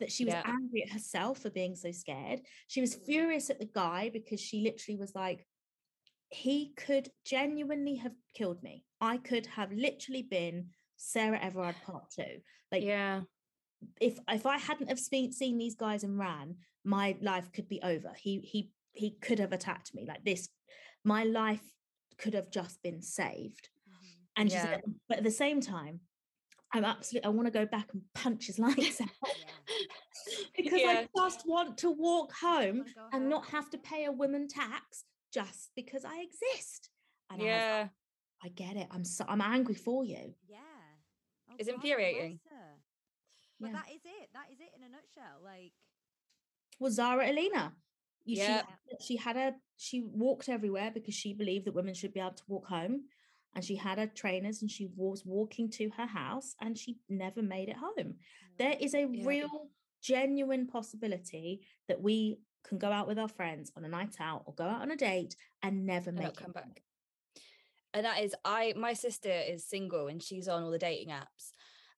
that she was Yeah. angry at herself for being so scared. She was furious at the guy because she literally was like, he could genuinely have killed me. I could have literally been Sarah Everard part two. Like yeah. if if I hadn't have seen, seen these guys and ran, my life could be over. He he he could have attacked me like this. My life could have just been saved. Mm-hmm. And she Yeah. said, but at the same time, I'm absolutely I want to go back and punch his [laughs] lights out oh, [laughs] because Yeah. I just want to walk home wanna and not have to pay a woman tax just because I exist. And I, like, Yeah. I get it. I'm so I'm angry for you. Yeah. Oh, It's God infuriating. But Yeah. that is it. That is it in a nutshell. Like, Well, Zara Aleena. You, she Yeah. she had a she walked everywhere because she believed that women should be able to walk home and she had her trainers and she was walking to her house and she never made it home there is a Yeah. real genuine possibility that we can go out with our friends on a night out or go out on a date and never and make come home. back. And that is I my sister is single and she's on all the dating apps.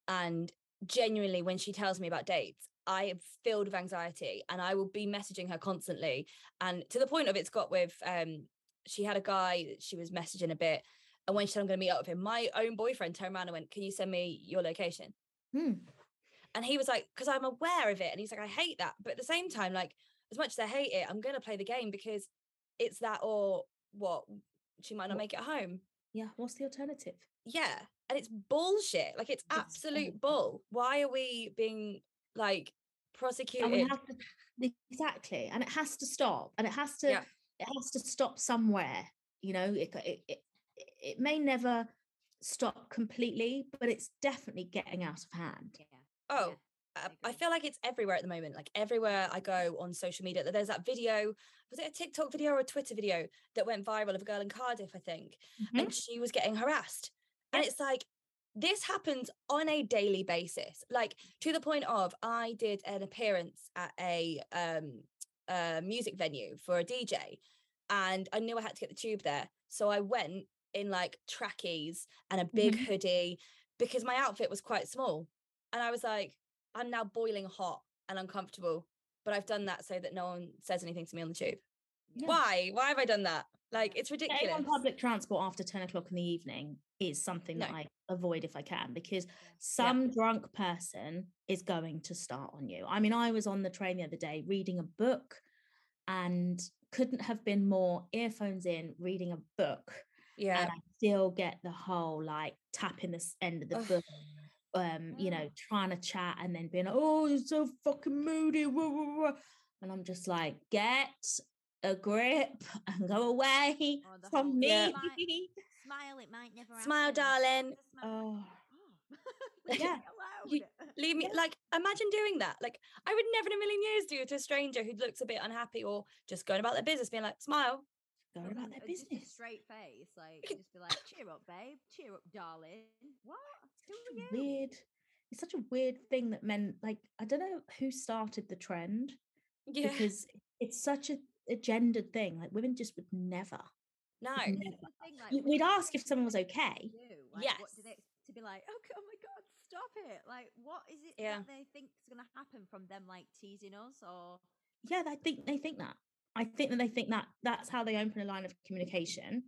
And genuinely when she tells me about dates, I am filled with anxiety and I will be messaging her constantly. And to the point of it's got with um she had a guy that she was messaging a bit. And when she said I'm gonna meet up with him, my own boyfriend turned around and went, Can you send me your location? Hmm. And he was like, because I'm aware of it. And he's like, I hate that. But at the same time, like, as much as I hate it, I'm going to play the game because it's that or what? She might not make it home. yeah what's the alternative Yeah. And it's bullshit. Like, it's It's absolute so bull. Why are we being like and prosecuted? have to exactly and it has to stop and it has to Yeah. it has to stop somewhere you know it, it, it, it may never stop completely but it's definitely getting out of hand yeah. oh, yeah. uh, I feel like it's everywhere at the moment. Like everywhere I go on social media, there's that video. Was it a TikTok video or a Twitter video that went viral of a girl in Cardiff, I think, Mhm. and she was getting harassed. And it's like this happens on a daily basis, like to the point of I did an appearance at a um a music venue for a DJ, and I knew I had to get the tube there, so I went in like trackies and a big Mhm. hoodie because my outfit was quite small, and I was like, I'm now boiling hot and uncomfortable, but I've done that so that no one says anything to me on the tube. Yeah. Why? Why have I done that? Like it's Getting ridiculous. on public transport after 10 o'clock in the evening is something that I avoid if I can because some drunk person is going to start on you. I mean, I was on the train the other day reading a book and couldn't have been more earphones in reading a book Yeah. and I still get the whole like tapping this end of the book um you know trying to chat and then being like oh you're so fucking moody wah, wah, wah." and I'm just like get a grip [laughs] and go away the from whole me Yeah. Smile, smile, it might never Smile, happen. darling. Smile. oh Oh. [laughs] [laughs] Yeah. You- Leave me like imagine doing that. Like I would never in a million years do it to a stranger who looks a bit unhappy or just going about their business, being like, smile. Go about their or just a business straight face, like [laughs] just be like, "Cheer up, babe. Cheer up, darling." What? Who are you? weird it's such a weird thing that men like I don't know who started the trend Yeah. because it's such a, a gendered thing like women just would never No. would never. thing, like, we'd ask if someone was okay. Like, Yes. they to be like? Oh, oh my god, stop it! Like, what is it Yeah. that they think is going to happen from them, like teasing us or? yeah they think they think that i think that they think that that's how they open a line of communication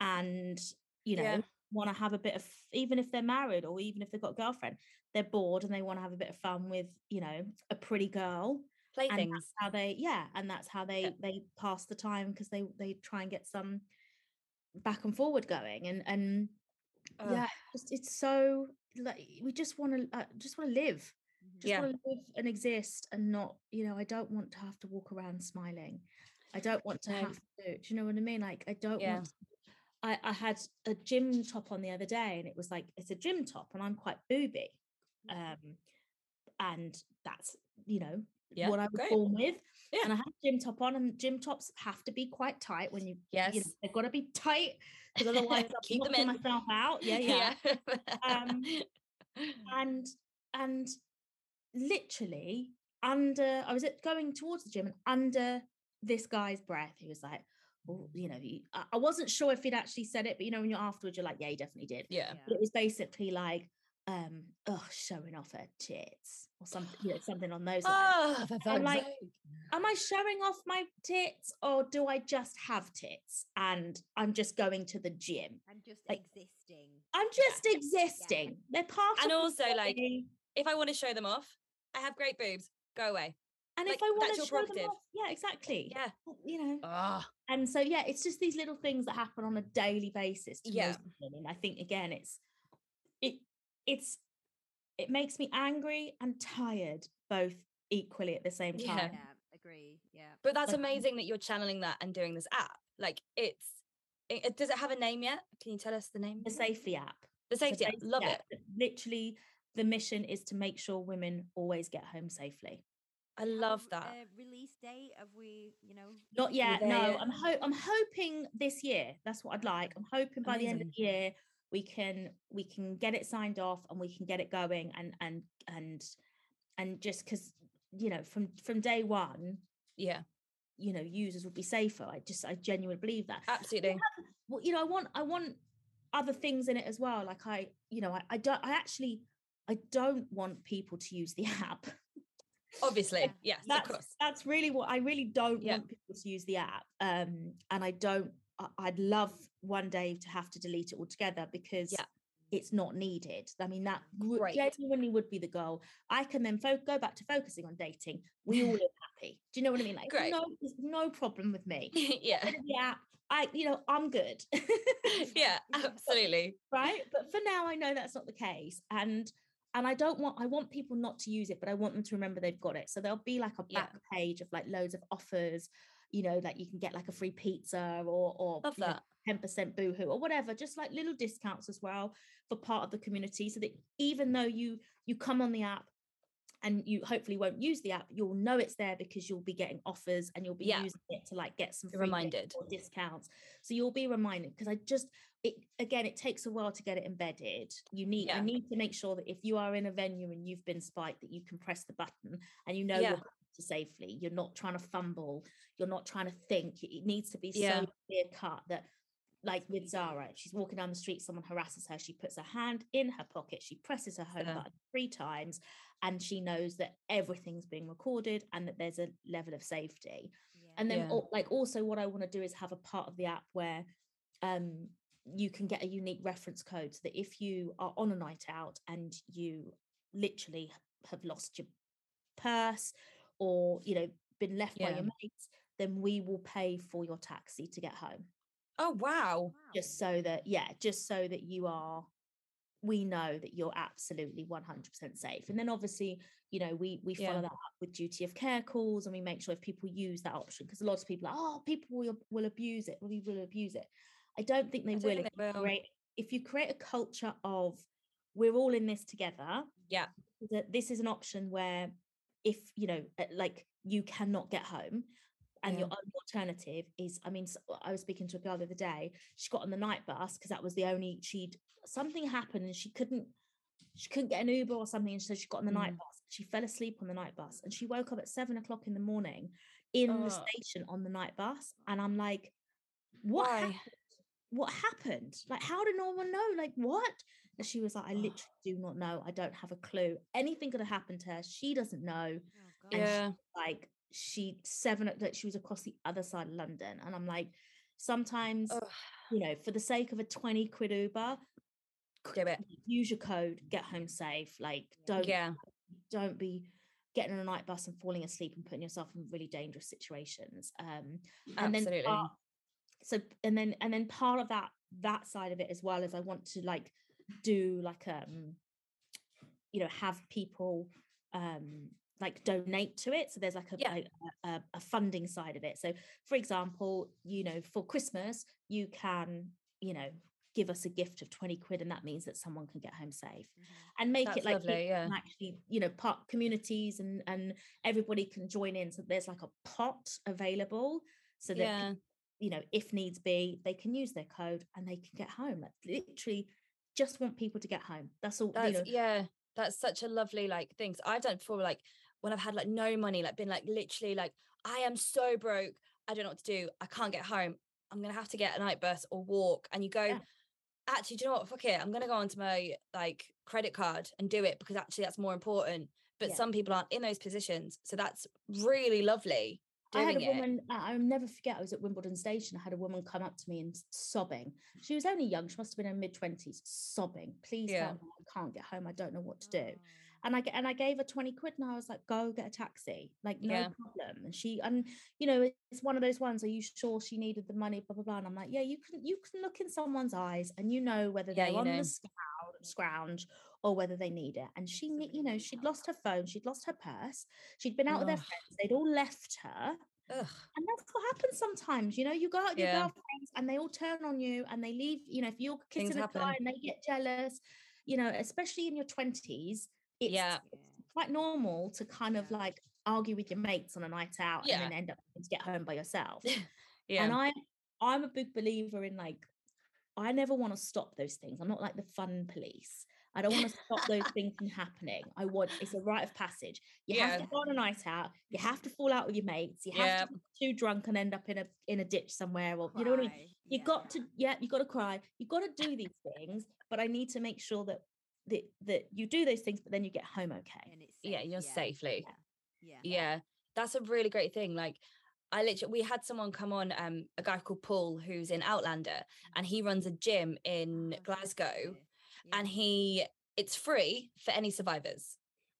and you know Yeah. want to have a bit of even if they're married or even if they've got a girlfriend they're bored and they want to have a bit of fun with you know a pretty girl and Playthings. that's how they yeah and that's how they Yeah. they pass the time because they they try and get some back and forward going and and Ugh. yeah just it's so like we just want to uh, just want to live just Yeah. want to live and exist and not you know i don't want to have to walk around smiling i don't want to have to do you know what i mean like i don't Yeah. want to, I, I had a gym top on the other day and it was like it's a gym top and i'm quite booby um and that's you know Yeah, what i was great. born with Yeah. and i had a gym top on and gym tops have to be quite tight when you Yes. you know, they've got to be tight because otherwise [laughs] i'm Keep them in. myself out yeah [laughs] yeah Um, Mm. and and literally under I was at, going towards the gym and under this guy's breath he was like well, you know he, I, wasn't sure if he'd actually said it but you know when you're afterwards you're like yeah he definitely did yeah. but it was basically like um oh showing off her tits or something you know, [gasps] something on those lines Oh, I'm like, sake. am I showing off my tits or do I just have tits and I'm just going to the gym I'm just like- existing. I'm just existing they're part And also, like, if I want to show them off, I have great boobs. Go away. And Like, if I want to show them off, yeah, exactly. Yeah. You know, Oh, and so yeah, it's just these little things that happen on a daily basis. To Yeah. most women. I think again, it's it it's it makes me angry and tired both equally at the same time. Yeah, agree. Yeah. but that's Like- um amazing that you're channeling that and doing this app. Like, it's. It, it- does it have a name yet? Can you tell us the name? The Safely app. The the Safely app. Love app, it. Literally, the mission is to make sure women always get home safely. I love r- that. Release date? Have we, you know? Not yet. No. I'm ho- I'm hoping this year. That's what I'd like. I'm hoping by the end of the year we can we can get it signed off and we can get it going and and and and just because you know from from day one Yeah, you know users will be safer. I just I genuinely believe that. absolutely. Well, you know I want I want other things in it as well. Like I you know I, I don't I actually I don't want people to use the [laughs] app. Obviously, Yeah. yes, of that's course. that's really what I really don't Yeah. want people to use the app. Um, and I don't. I'd love one day to have to delete it altogether because Yeah. it's not needed. I mean, that would- genuinely would be the goal. I can then fo- go back to focusing on dating. We all [laughs] live happy. Do you know what I mean? Like, Great. no, there's no problem with me. [laughs] yeah, of app. I, you know, I'm good. [laughs] yeah, absolutely. right but for now i know that's not the case and and i don't want i want people not to use it but i want them to remember they've got it so there'll be like a Yeah. back page of like loads of offers you know that you can get like a free pizza or or Love know, 10% boohoo or whatever just like little discounts as well for part of the community so that even though you you come on the app and you hopefully won't use the app you'll know it's there because you'll be getting offers and you'll be Yeah. using it to like get some reminded. or discounts so you'll be reminded because i just it again it takes a while to get it embedded you need i Yeah. need to make sure that if you are in a venue and you've been spiked that you can press the button and you know Yeah. you're safely you're not trying to fumble you're not trying to think it needs to be so clear cut that like with Zara, she's walking down the street, someone harasses her, she puts her hand in her pocket, she presses her home Yeah. button three times, and she knows that everything's being recorded and that there's a level of safety. And then, Yeah. like, also, what I want to do is have a part of the app where um, you can get a unique reference code so that if you are on a night out and you literally have lost your purse or you know been left by your mates, then we will pay for your taxi to get home Oh wow. just so that yeah just so that you are we know that you're absolutely 100% safe and then obviously you know we we follow Yeah. that up with duty of care calls and we make sure if people use that option because a lot of people are oh people will, will abuse it we will abuse it i don't think they don't will, think if, they you will. create, if you create a culture of we're all in this together Yeah. that this is an option where if you know uh, like you cannot get home and your Yeah. only alternative is i mean i was speaking to a girl the other day she got on the night bus because that was the only she'd something happened and she couldn't she couldn't get an uber or something and so she got on the night Mm. bus she fell asleep on the night bus and she woke up at seven o'clock in the morning in the Oh. station on the night bus and i'm like what Why? happened? what happened like how did no one know like what and she was like i Oh. literally do not know i don't have a clue anything could have happened to her she doesn't know Oh, and Yeah. like she seven that she was across the other side of london and i'm like sometimes Ugh. you know for the sake of a 20 quid uber use your code get home safe like don't Yeah. don't be getting on a night bus and falling asleep and putting yourself in really dangerous situations um and Absolutely. then part, so and then and then part of that that side of it as well is i want to like do like um you know have people um like donate to it so there's like a, Yeah. like a, a, funding side of it so for example you know for christmas you can you know give us a gift of 20 quid and that means that someone can get home safe mm-hmm. and make That's it like lovely, yeah. actually you know part communities and and everybody can join in so there's like a pot available so that Yeah. you know if needs be they can use their code and they can get home like literally just want people to get home that's all That's you know yeah. That's such a lovely like things. I've done before, like when I've had like no money, like been like literally like I am so broke. I don't know what to do. I can't get home. I'm gonna have to get a night bus or walk. And you go, Yeah. actually, do you know what? Fuck it. I'm gonna go onto my like credit card and do it because actually that's more important. But Yeah. some people aren't in those positions, so that's really lovely. I had a woman, it. I'll never forget, I was at Wimbledon Station. I had a woman come up to me and sobbing. She was only young, she must have been in her mid 20s, sobbing. Please Yeah. help me. I can't get home. I don't know what to do. And I and I gave her 20 quid and I was like, go get a taxi. Like, no Yeah. problem. And she and you know, it's one of those ones, are you sure she needed the money? Blah blah blah. And I'm like, yeah, you can you can look in someone's eyes and you know whether Yeah, they're on know. the scrounge, scrounge or whether they need it. And she, you know, she'd lost her phone, she'd lost her purse, she'd been out with their Ugh. friends, they'd all left her. Ugh. And that's what happens sometimes. You know, you go out with your Yeah. girlfriends and they all turn on you and they leave. You know, if you're Things kissing a guy and they get jealous, you know, especially in your 20s, it's Yeah. quite normal to kind of like argue with your mates on a night out Yeah. and then end up to get home by yourself. [laughs] Yeah. And I I'm a big believer in like I never want to stop those things. I'm not like the fun police. I don't want to stop those [laughs] things from happening. I want it's a rite of passage. You have Yeah. to go on a night out. You have to fall out with your mates. You have to be too drunk and end up in a in a ditch somewhere. Or you know what I mean. You got to yeah. You got to cry. You got to do these things. But I need to make sure that that that you do those things, but then you get home okay. And it's yeah, you're safely. Yeah. yeah that's a really great thing like i literally we had someone come on um a guy called paul who's in outlander and he runs a gym in Oh, glasgow Yeah. and he it's free for any survivors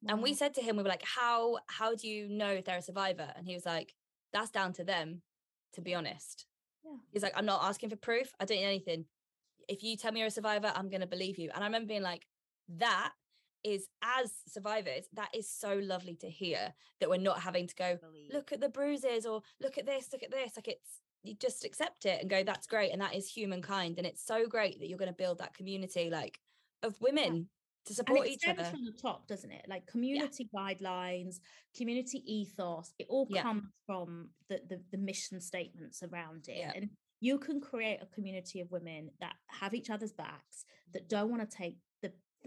and we said to him we were like how how do you know if they're a survivor and he was like that's down to them to be honest Yeah. he's like i'm not asking for proof i don't need anything if you tell me you're a survivor i'm going to believe you and i remember being like that is as survivors that is so lovely to hear that we're not having to go look at the bruises or look at this look at this like it's you just accept it and go that's great and that is humankind and it's so great that you're going to build that community like of women to and support each other. from the top, doesn't it? Like community guidelines, community ethos. It all Yeah. comes from the, the the mission statements around it, Yeah. and you can create a community of women that have each other's backs, that don't want to take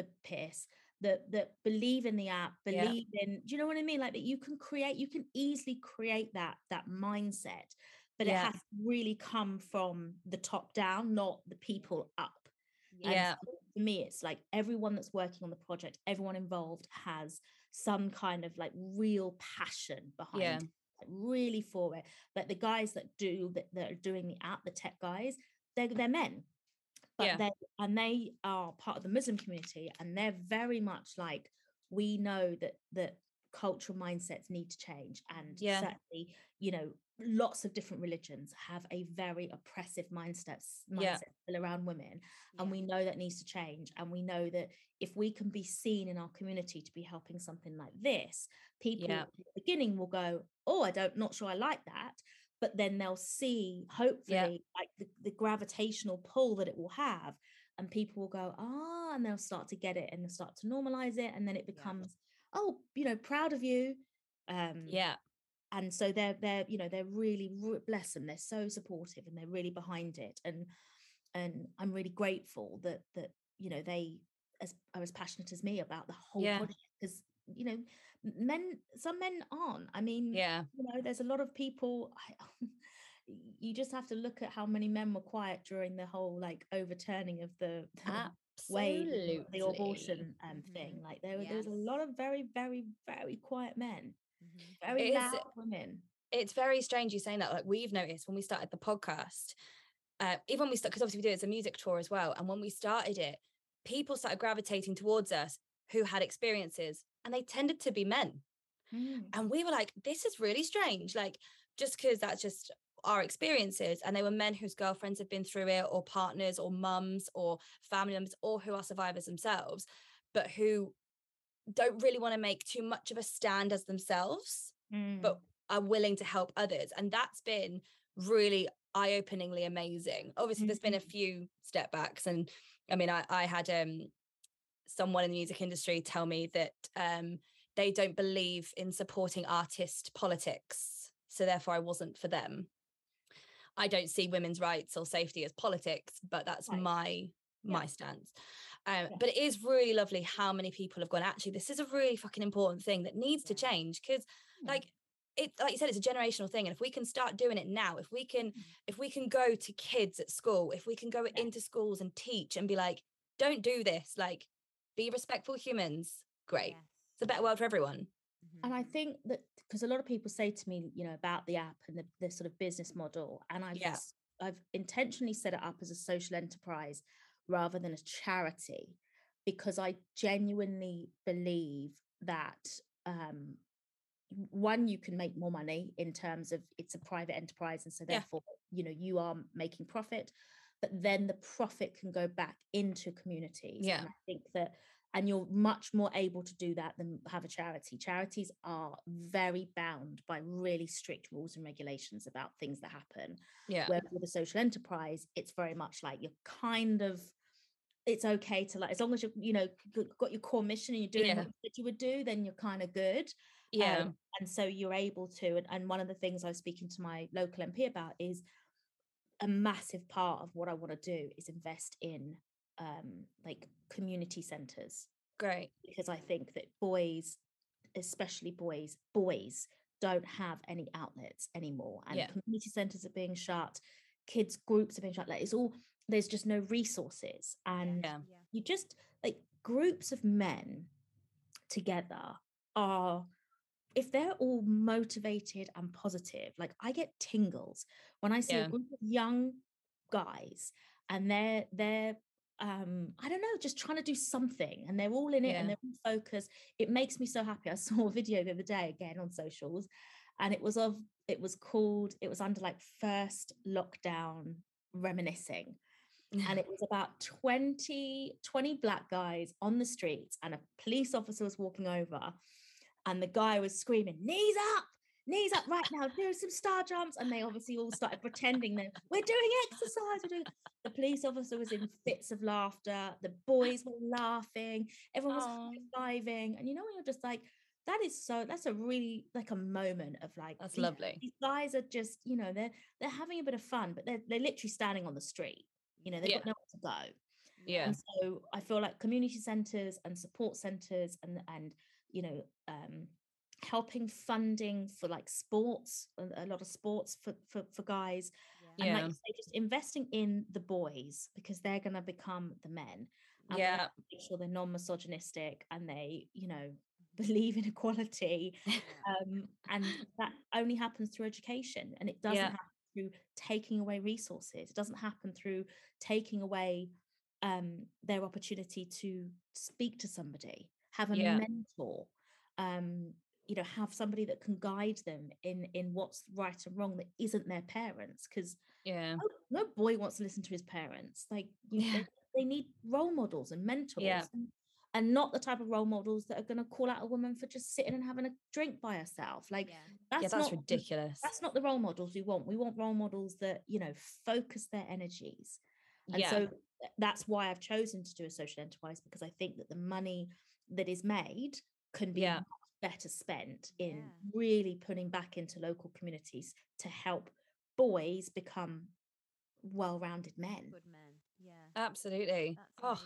the piss, that that believe in the app, Yeah. believe in. Do you know what I mean? Like that, you can create. You can easily create that that mindset, but it has really come from the top down, not the people up. Yeah. so for me, it's like everyone that's working on the project, everyone involved has some kind of like real passion behind Yeah. it, like really for it. but the guys that do that, that are doing the app, the tech guys, they're they're men. But Yeah. they and they are part of the Muslim community and they're very much like we know that that cultural mindsets need to change and Yeah. certainly you know lots of different religions have a very oppressive mindsets mindset still around women and Yeah. we know that needs to change and we know that if we can be seen in our community to be helping something like this people Yeah. at the beginning will go oh i don't not sure i like that but then they'll see hopefully like the, the gravitational pull that it will have and people will go ah and they'll start to get it and they'll start to normalize it and then it Yeah. becomes oh you know proud of you um Yeah. and so they're they're you know they're really re- bless them they're so supportive and they're really behind it and and i'm really grateful that that you know they as are as passionate as me about the whole Yeah. project because you know men some men aren't i mean Yeah. you know there's a lot of people I, [laughs] you just have to look at how many men were quiet during the whole like overturning of the, [laughs] the way the abortion um thing Mhm. like there, were- there was a lot of very very very quiet men Mhm. very It is- loud women it's very strange you saying that. Like we've noticed when we started the podcast, uh, even when we start because obviously we do it as a music tour as well. And when we started it, people started gravitating towards us who had experiences, and they tended to be men. Mm. And we were like, this is really strange. Like just because that's just our experiences, and they were men whose girlfriends have been through it, or partners, or mums, or family members, or who are survivors themselves, but who don't really want to make too much of a stand as themselves but are willing to help others. And that's been really eye openingly amazing. Obviously, there's been a Mhm. few step backs. And I mean, I, I had um, someone in the music industry tell me that um, they don't believe in supporting artist politics. So therefore, I wasn't for them. I don't see women's rights or safety as politics, but that's Right. my my Yeah. stance. Um, Yeah. But it is really lovely how many people have gone. Actually, this is a really fucking important thing that needs to change because Mm. like it like you said it's a generational thing and if we can start doing it now if we can Mm. if we can go to kids at school if we can go Yeah. into schools and teach and be like don't do this like be respectful humans great Yes. it's a better world for everyone and Mhm. I think that because a lot of people say to me, you know, about the app and the, the sort of business model, and I've Yeah. s- I've intentionally set it up as a social enterprise rather than a charity because I genuinely believe that um, one you can make more money in terms of it's a private enterprise and so Yeah. therefore you know you are making profit but then the profit can go back into communities Yeah. and i think that and you're much more able to do that than have a charity charities are very bound by really strict rules and regulations about things that happen yeah where with a social enterprise it's very much like you're kind of it's okay to like as long as you're you know got your core mission and you're doing Yeah. what you said you would do then you're kind of good yeah um, and so you're able to and, and one of the things i was speaking to my local mp about is a massive part of what i want to do is invest in um like community centers. Great. Because i think that boys especially boys boys don't have any outlets anymore and Yeah. community centers are being shut kids groups are being shut like it's all there's just no resources and yeah. you just like groups of men together are if they're all motivated and positive like i get tingles when i see Yeah. a group of young guys and they're they're um i don't know just trying to do something and they're all in it and they're all focused it makes me so happy. I [laughs] saw a video the other day again on socials and it was of it was called it was under like first lockdown reminiscing and it was about 20 20 black guys on the streets and a police officer was walking over and the guy was screaming knees up knees up right now, do some star jumps. And they obviously all started pretending that we're doing exercise. We're doing... The police officer was in fits of laughter. The boys were laughing. Everyone was high fiving. And you know, when you're just like, that is so that's a really like a moment of like That's these, lovely. these guys are just you know they're they're having a bit of fun but they're they're literally standing on the street you know they've Yeah. got nowhere to go Yeah. and so I feel like community centres and support centres and and you know um, helping funding for like sports, a, lot of sports for for, for guys, and like Yeah. you say, just investing in the boys because they're going to become the men. And Yeah. make sure they're non-misogynistic and they you know [laughs] believe in equality [laughs] um, and that only happens through education and it doesn't Yeah. happen through taking away resources it doesn't happen through taking away um, their opportunity to speak to somebody have a Yeah. mentor um, you know have somebody that can guide them in in what's right and wrong that isn't their parents because Yeah. no, no boy wants to listen to his parents like [laughs] you, Yeah. they, they need role models and mentors Yeah. and, and not the type of role models that are going to call out a woman for just sitting and having a drink by herself like yeah. that's, yeah, that's not ridiculous. that's not the role models we want we want role models that you know focus their energies and so that's why i've chosen to do a social enterprise because i think that the money that is made can be Yeah. better spent in Yeah. really putting back into local communities to help boys become well-rounded men Good men. Yeah. Absolutely. Oh.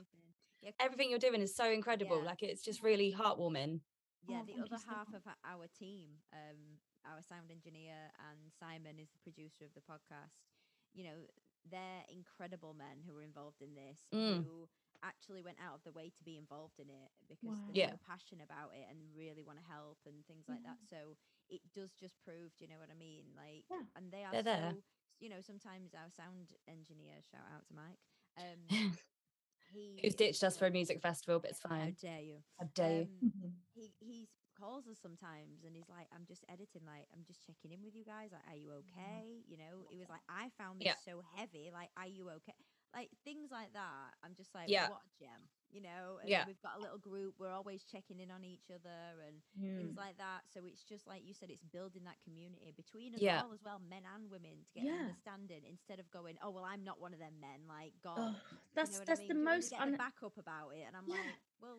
Yeah, everything you're doing is so incredible. Yeah. Like it's just really heartwarming. yeah, Oh, the other half of our team, um, our sound engineer and Simon is the producer of the podcast. You know, they're incredible men who are involved in this, Mm. who actually went out of the way to be involved in it because Wow. they're Yeah. so passionate about it and really want to help and things like that. So it does just prove, do you know what I mean? Like, Yeah. and they are They're there. you know, sometimes our sound engineer, shout out to Mike, um, [laughs] he Who's ditched us for a music festival, but it's fine. How dare you? How dare you? Um, Mhm. he he calls us sometimes and he's like i'm just editing like i'm just checking in with you guys like are you okay you know he was like i found this Yeah. so heavy like are you okay like things like that i'm just like Yeah. what a gem you know and Yeah. we've got a little group we're always checking in on each other and Mm. things like that so it's just like you said it's building that community between us Yeah. all as well men and women to get Yeah. understanding instead of going oh well i'm not one of them men like god Oh, you that's know that's I mean? the Do most get un- the backup about it and i'm Yeah. like well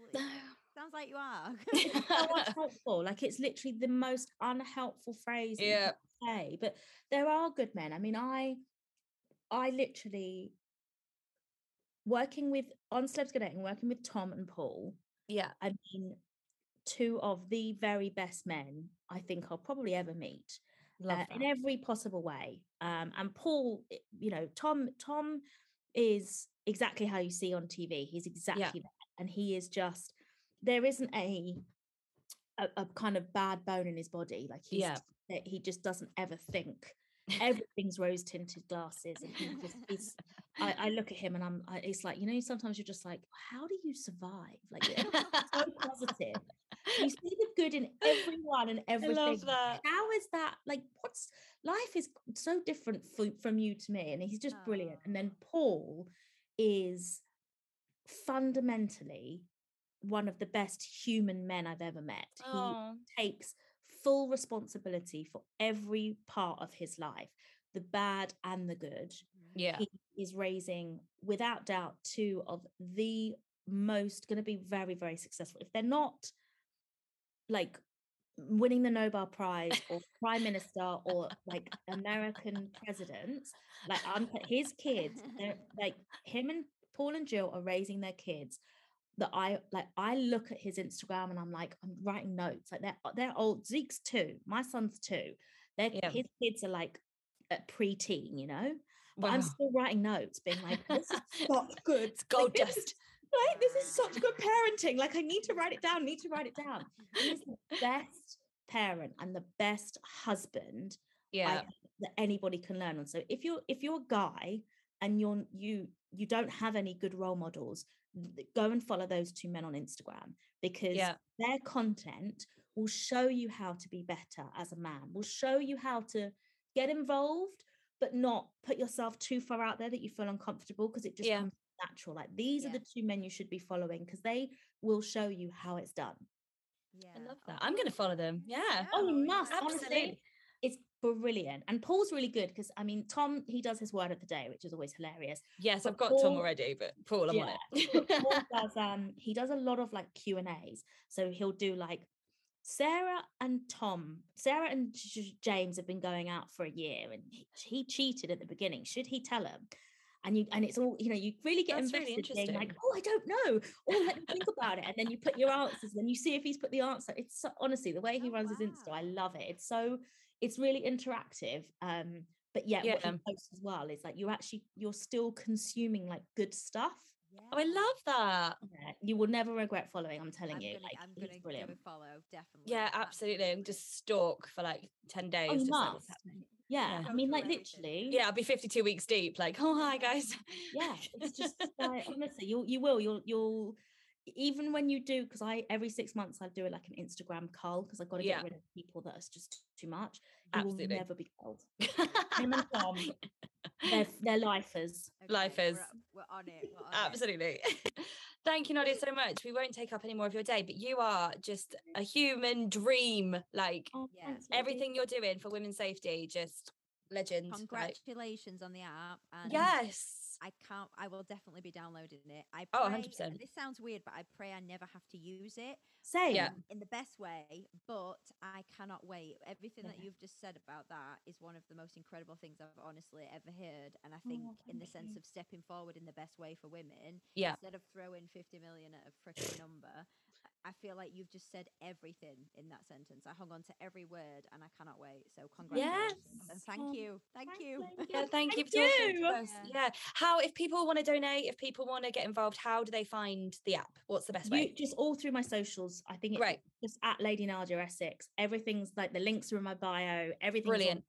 sounds like you are [laughs] so unhelpful. [laughs] Like it's literally the most unhelpful phrase you Yeah. say. But there are good men. I mean, I I literally working with on Celebs Go Dating, working with Tom and Paul. yeah. I mean, two of the very best men I think I'll probably ever meet Love uh, in every possible way. Um, and Paul, you know, Tom, Tom is exactly how you see on TV. He's exactly that, and he is just there isn't a a, a kind of bad bone in his body. Like he's Yeah. he just doesn't ever think everything's rose tinted glasses, and he just is. I, I look at him and I'm. I, it's like you know. Sometimes you're just like, how do you survive? Like so positive. You see the good in everyone and everything. that. How is that? Like, what's life is so different for, from you to me, and he's just brilliant. Ah. And then Paul is fundamentally one of the best human men I've ever met. Oh, He takes full responsibility for every part of his life, the bad and the good. Mm-hmm. yeah. He is raising, without doubt, two of the most going to be very, very successful. If they're not like winning the Nobel Prize or prime minister or like American presidents, like I'm his kids, [laughs] they're like him and Paul and Jill are raising their kids. That I like, I look at his Instagram and I'm like, I'm writing notes. Like they're they're old. Zeke's two, my son's two. They're Yeah. his kids are like at pre-teen, you know. But I'm still writing notes, being like, this is [laughs] such good. It's gold like, this is- dust. Right? This is such good parenting. Like, I need to write it down, need to write it down. He's the best parent and the best husband Yeah. think that anybody can learn on. So if you're if you're a guy and you're you you don't have any good role models, go and follow those two men on Instagram because Yeah. their content will show you how to be better as a man, will show you how to get involved, but not put yourself too far out there that you feel uncomfortable because it just Yeah. comes natural. Like these are the two men you should be following because they will show you how it's done. yeah I love that. I'm going to follow them. Yeah. Oh, you yeah, must, honestly. Absolutely. it's brilliant. And Paul's really good because I mean, Tom he does his word of the day, which is always hilarious. Yes, But I've got Tom already, but Paul, I'm on Yeah, Paul it. does um he does a lot of like Q and A's. So he'll do like Sarah and Tom, Sarah and J- James have been going out for a year, and he, he cheated at the beginning. Should he tell him? And you and it's all you know. You really get That's really invested, being like, "Oh, I don't know." Oh, let me think about it, and then you put your answers. and you see if he's put the answer. It's so, honestly the way he Oh, runs his Insta. I love it. It's so it's really interactive. Um, but yet what he Yeah. posts as well is like you're actually you're still consuming like good stuff. oh, I love that. Yeah, you will never regret following. I'm telling I'm you, gonna, like I'm gonna give brilliant. a follow, definitely. Yeah, absolutely. And just stalk for like 10 days. Oh, you just like what's must. happening. Yeah, Yeah. I mean, like literally. Yeah, I'll be 52 weeks deep. Like, [laughs] oh, hi, guys. yeah. It's just like honestly, you'll you will you'll you'll even when you do because I every six months I do like an Instagram cull because I've got to Yeah. get rid of people that are just too much. You Absolutely. will never be culled. [laughs] Him and Tom, they're they're lifers. Life we're We're, on it. We're on it. Absolutely. [laughs] Thank you, Nadia, so much. We won't take up any more of your day, but you are just a human dream. Like Oh, Yeah, everything you're doing for women's safety, just legend. like- Congratulations on the app. And yes. I can't. I will definitely be downloading it. I Oh, pray, 100%. This sounds weird, but I pray I never have to use it Same. Yeah. Um, in the best way. But I cannot wait. Everything that you've just said about that is one of the most incredible things I've honestly ever heard. And I think, Oh, in the thank sense of stepping forward in the best way for women, Yeah. instead of throwing 50 million at a freaking number. I feel like you've just said everything in that sentence. I hung on to every word and I cannot wait. So congratulations. And thank Oh, you. Thank thanks, you. Lady. [laughs] Yeah, thank you for Thank talking to you. us. Yeah. Yeah. How if people want to donate, if people want to get involved, how do they find the app? What's the best You, way? just all through my socials. I think it's Right. just at Lady Nadia Essex. Everything's like the links are in my bio. Everything's on Brilliant.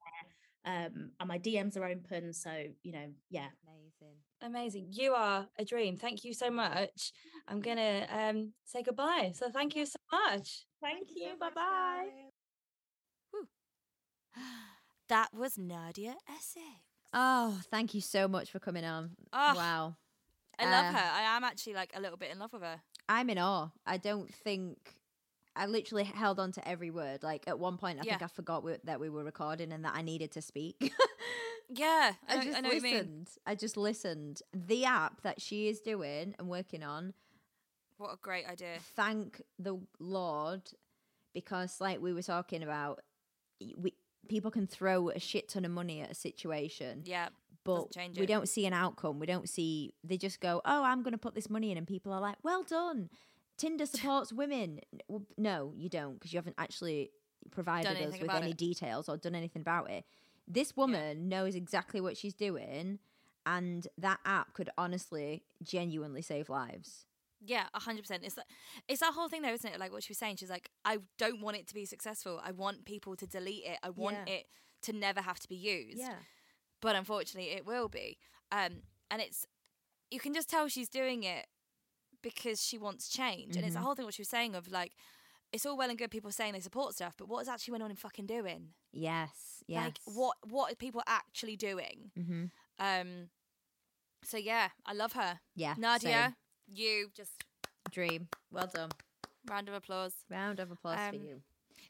There. Um, and my DMs are open. So you know, yeah. Amazing. Amazing. You are a dream. Thank you so much. I'm [laughs] gonna um say goodbye. So thank you so much. Thank so Bye bye. [gasps] That was Nadia Essex. Oh, thank you so much for coming on. Oh, Wow. I love Uh, her. I am actually like a little bit in love with her. I'm in awe. I don't think I literally held on to every word. Like at one point, I think I forgot we, that we were recording and that I needed to speak. [laughs] Yeah, I, I just I know what you mean. listened. I just listened. The app that she is doing and working on, What a great idea. thank the Lord, because like we were talking about, we people can throw a shit ton of money at a situation, Yeah, but we don't see an outcome. We don't see. They just go, "Oh, I'm going to put this money in," and people are like, "Well done." Tinder supports women. Well, No, you don't, because you haven't actually provided us with any it. details or done anything about it. This woman knows exactly what she's doing, and that app could honestly, genuinely save lives. yeah, a hundred percent. It's that, it's that whole thing though, isn't it? Like what she was saying. She's like, I don't want it to be successful. I want people to delete it. I want Yeah. it to never have to be used. Yeah. But unfortunately, it will be. Um, and it's you can just tell she's doing it because she wants change. And it's the Mhm. whole thing what she was saying of like, it's all well and good people saying they support stuff, but what's actually went on in fucking doing? Yes. Yes. Like what what are people actually doing? Mm-hmm. Um. So yeah, I love her, Yeah. Nadia. You just dream. Well done. round of applause. Round of applause for Um, you.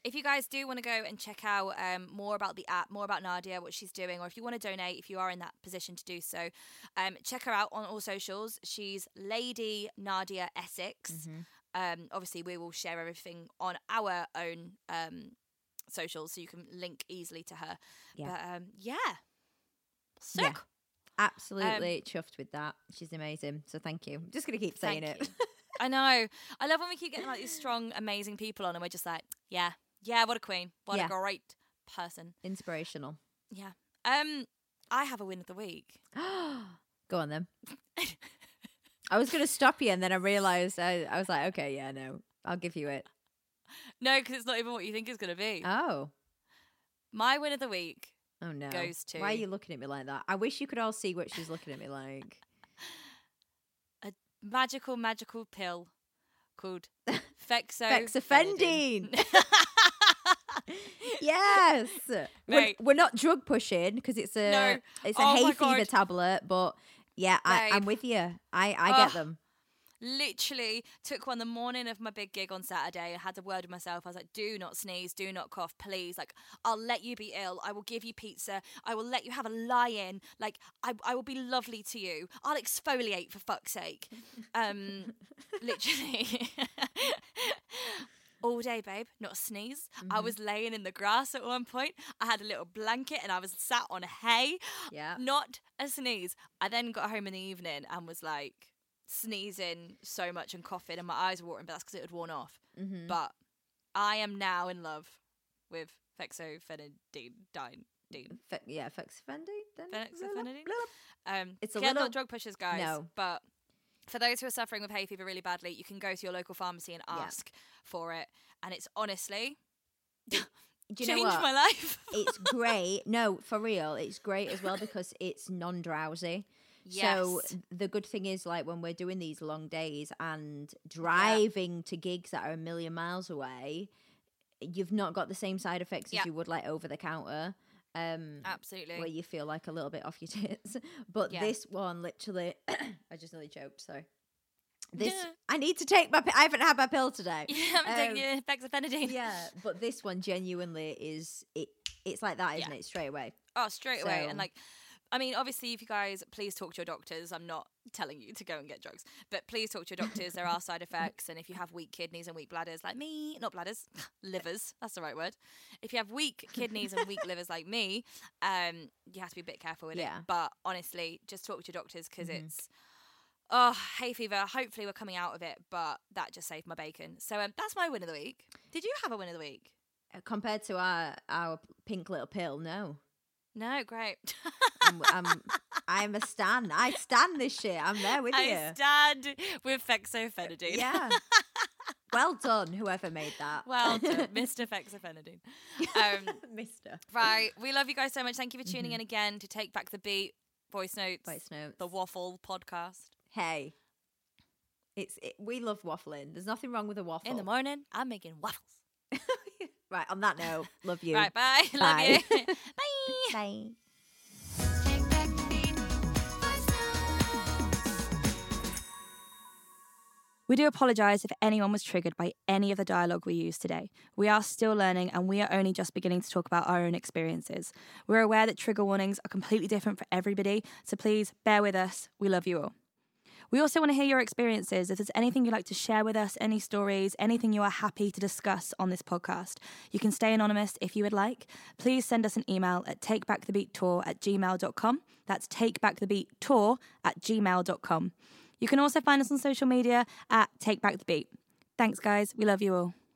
If you guys do want to go and check out um, more about the app, more about Nadia, what she's doing, or if you want to donate, if you are in that position to do so, um, check her out on all socials. She's Lady Nadia Essex. Mhm. Um, obviously, we will share everything on our own um, socials, so you can link easily to her. Yeah. But um, yeah, sick. Yeah. Absolutely chuffed with that. She's amazing. So thank you. I'm just gonna keep saying it. [laughs] I know. I love when we keep getting like these strong, amazing people on, and we're just like, yeah, yeah, what a queen, what Yeah. a great person. Inspirational. Yeah. Um, I have a win of the week. [gasps] Go on then. [laughs] I was gonna stop you, and then I realised I, I was like, okay, yeah, no, I'll give you it. No, because it's not even what you think it's going to be. Oh, My win of the week oh no. goes to Why are you looking at me like that? I wish you could all see what she's looking at me like. Magical, magical pill called [laughs] Fexo. Fexofendine. [laughs] yes. We're, we're not drug pushing because it's a No. it's a Oh hay fever tablet, but yeah, I, I'm with you. I I get them. Literally took one the morning of my big gig on Saturday and had a word with myself. I was like, do not sneeze, do not cough, please. Like, I'll let you be ill. I will give you pizza. I will let you have a lie in. Like, I, I will be lovely to you. I'll exfoliate for fuck's sake. Um, [laughs] literally. [laughs] All day, babe, not a sneeze. I was laying in the grass at one point. I had a little blanket and I was sat on hay. Yeah. Not a sneeze. I then got home in the evening and was like sneezing so much and coughing, and my eyes were watering, but that's because it had worn off. Mm-hmm. But I am now in love with fexofenadine. Fe- yeah, fexofenadine. Fexofenadine? Um, It's a little- not drug pushers, guys. No. But for those who are suffering with hay fever really badly, you can go to your local pharmacy and Yeah. ask for it. And it's honestly [laughs] changed know what? my life. it's great. [laughs] No, for real, it's great as well because it's non-drowsy. So Yes. the good thing is, like when we're doing these long days and driving to gigs that are a million miles away, you've not got the same side effects Yeah. as you would like over the counter. Um, Absolutely. where you feel like a little bit off your [laughs] tits. But Yeah. this one, literally, [coughs] I just nearly choked. Sorry. This Yeah. [laughs] I need to take my. I haven't had my pill today. [laughs] Haven't taken Um, your fexofenadine. yeah, but this one genuinely is it. It's like that, isn't Yeah. it? Straight away. Oh, straight away. And like, I mean, obviously, if you guys please talk to your doctors. I'm not telling you to go and get drugs, but please talk to your doctors. there are side effects, and if you have weak kidneys and weak bladders like me, not bladders, [laughs] livers. That's the right word. If you have weak kidneys and weak livers like me, um, you have to be a bit careful with Yeah. it. But honestly, just talk to your doctors because Mhm. it's. Oh, hay fever. Hopefully, we're coming out of it, but that just saved my bacon. So um, that's my win of the week. Did you have a win of the week? Uh, Compared to our our pink little pill, no. No, great. I'm, I'm, [laughs] I'm a stan. I stand this shit. I'm there with you. I stand with fexofenadine. Yeah. [laughs] well done, whoever made that. Well done, [laughs] Mr. Fexofenadine. Um, Mister. right, we love you guys so much. Thank you for tuning in again to Take Back the Beat voice notes, Voice notes. the Waffle podcast. hey, it's it, we love waffling. There's nothing wrong with a waffle. In the morning, I'm making waffles. right. On that note, love you. Right, bye. Love you. bye. [laughs] Bye. We do apologise if anyone was triggered by any of the dialogue we used today. We are still learning and we are only just beginning to talk about our own experiences. We're aware that trigger warnings are completely different for everybody, so please bear with us. We love you all. We also want to hear your experiences. If there's anything you'd like to share with us, any stories, anything you are happy to discuss on this podcast, you can stay anonymous if you would like. Please send us an email at takebackthebeattour at gmail.com. That's takebackthebeattour at gmail.com. You can also find us on social media at Take Back the Beat. Thanks, guys. We love you all.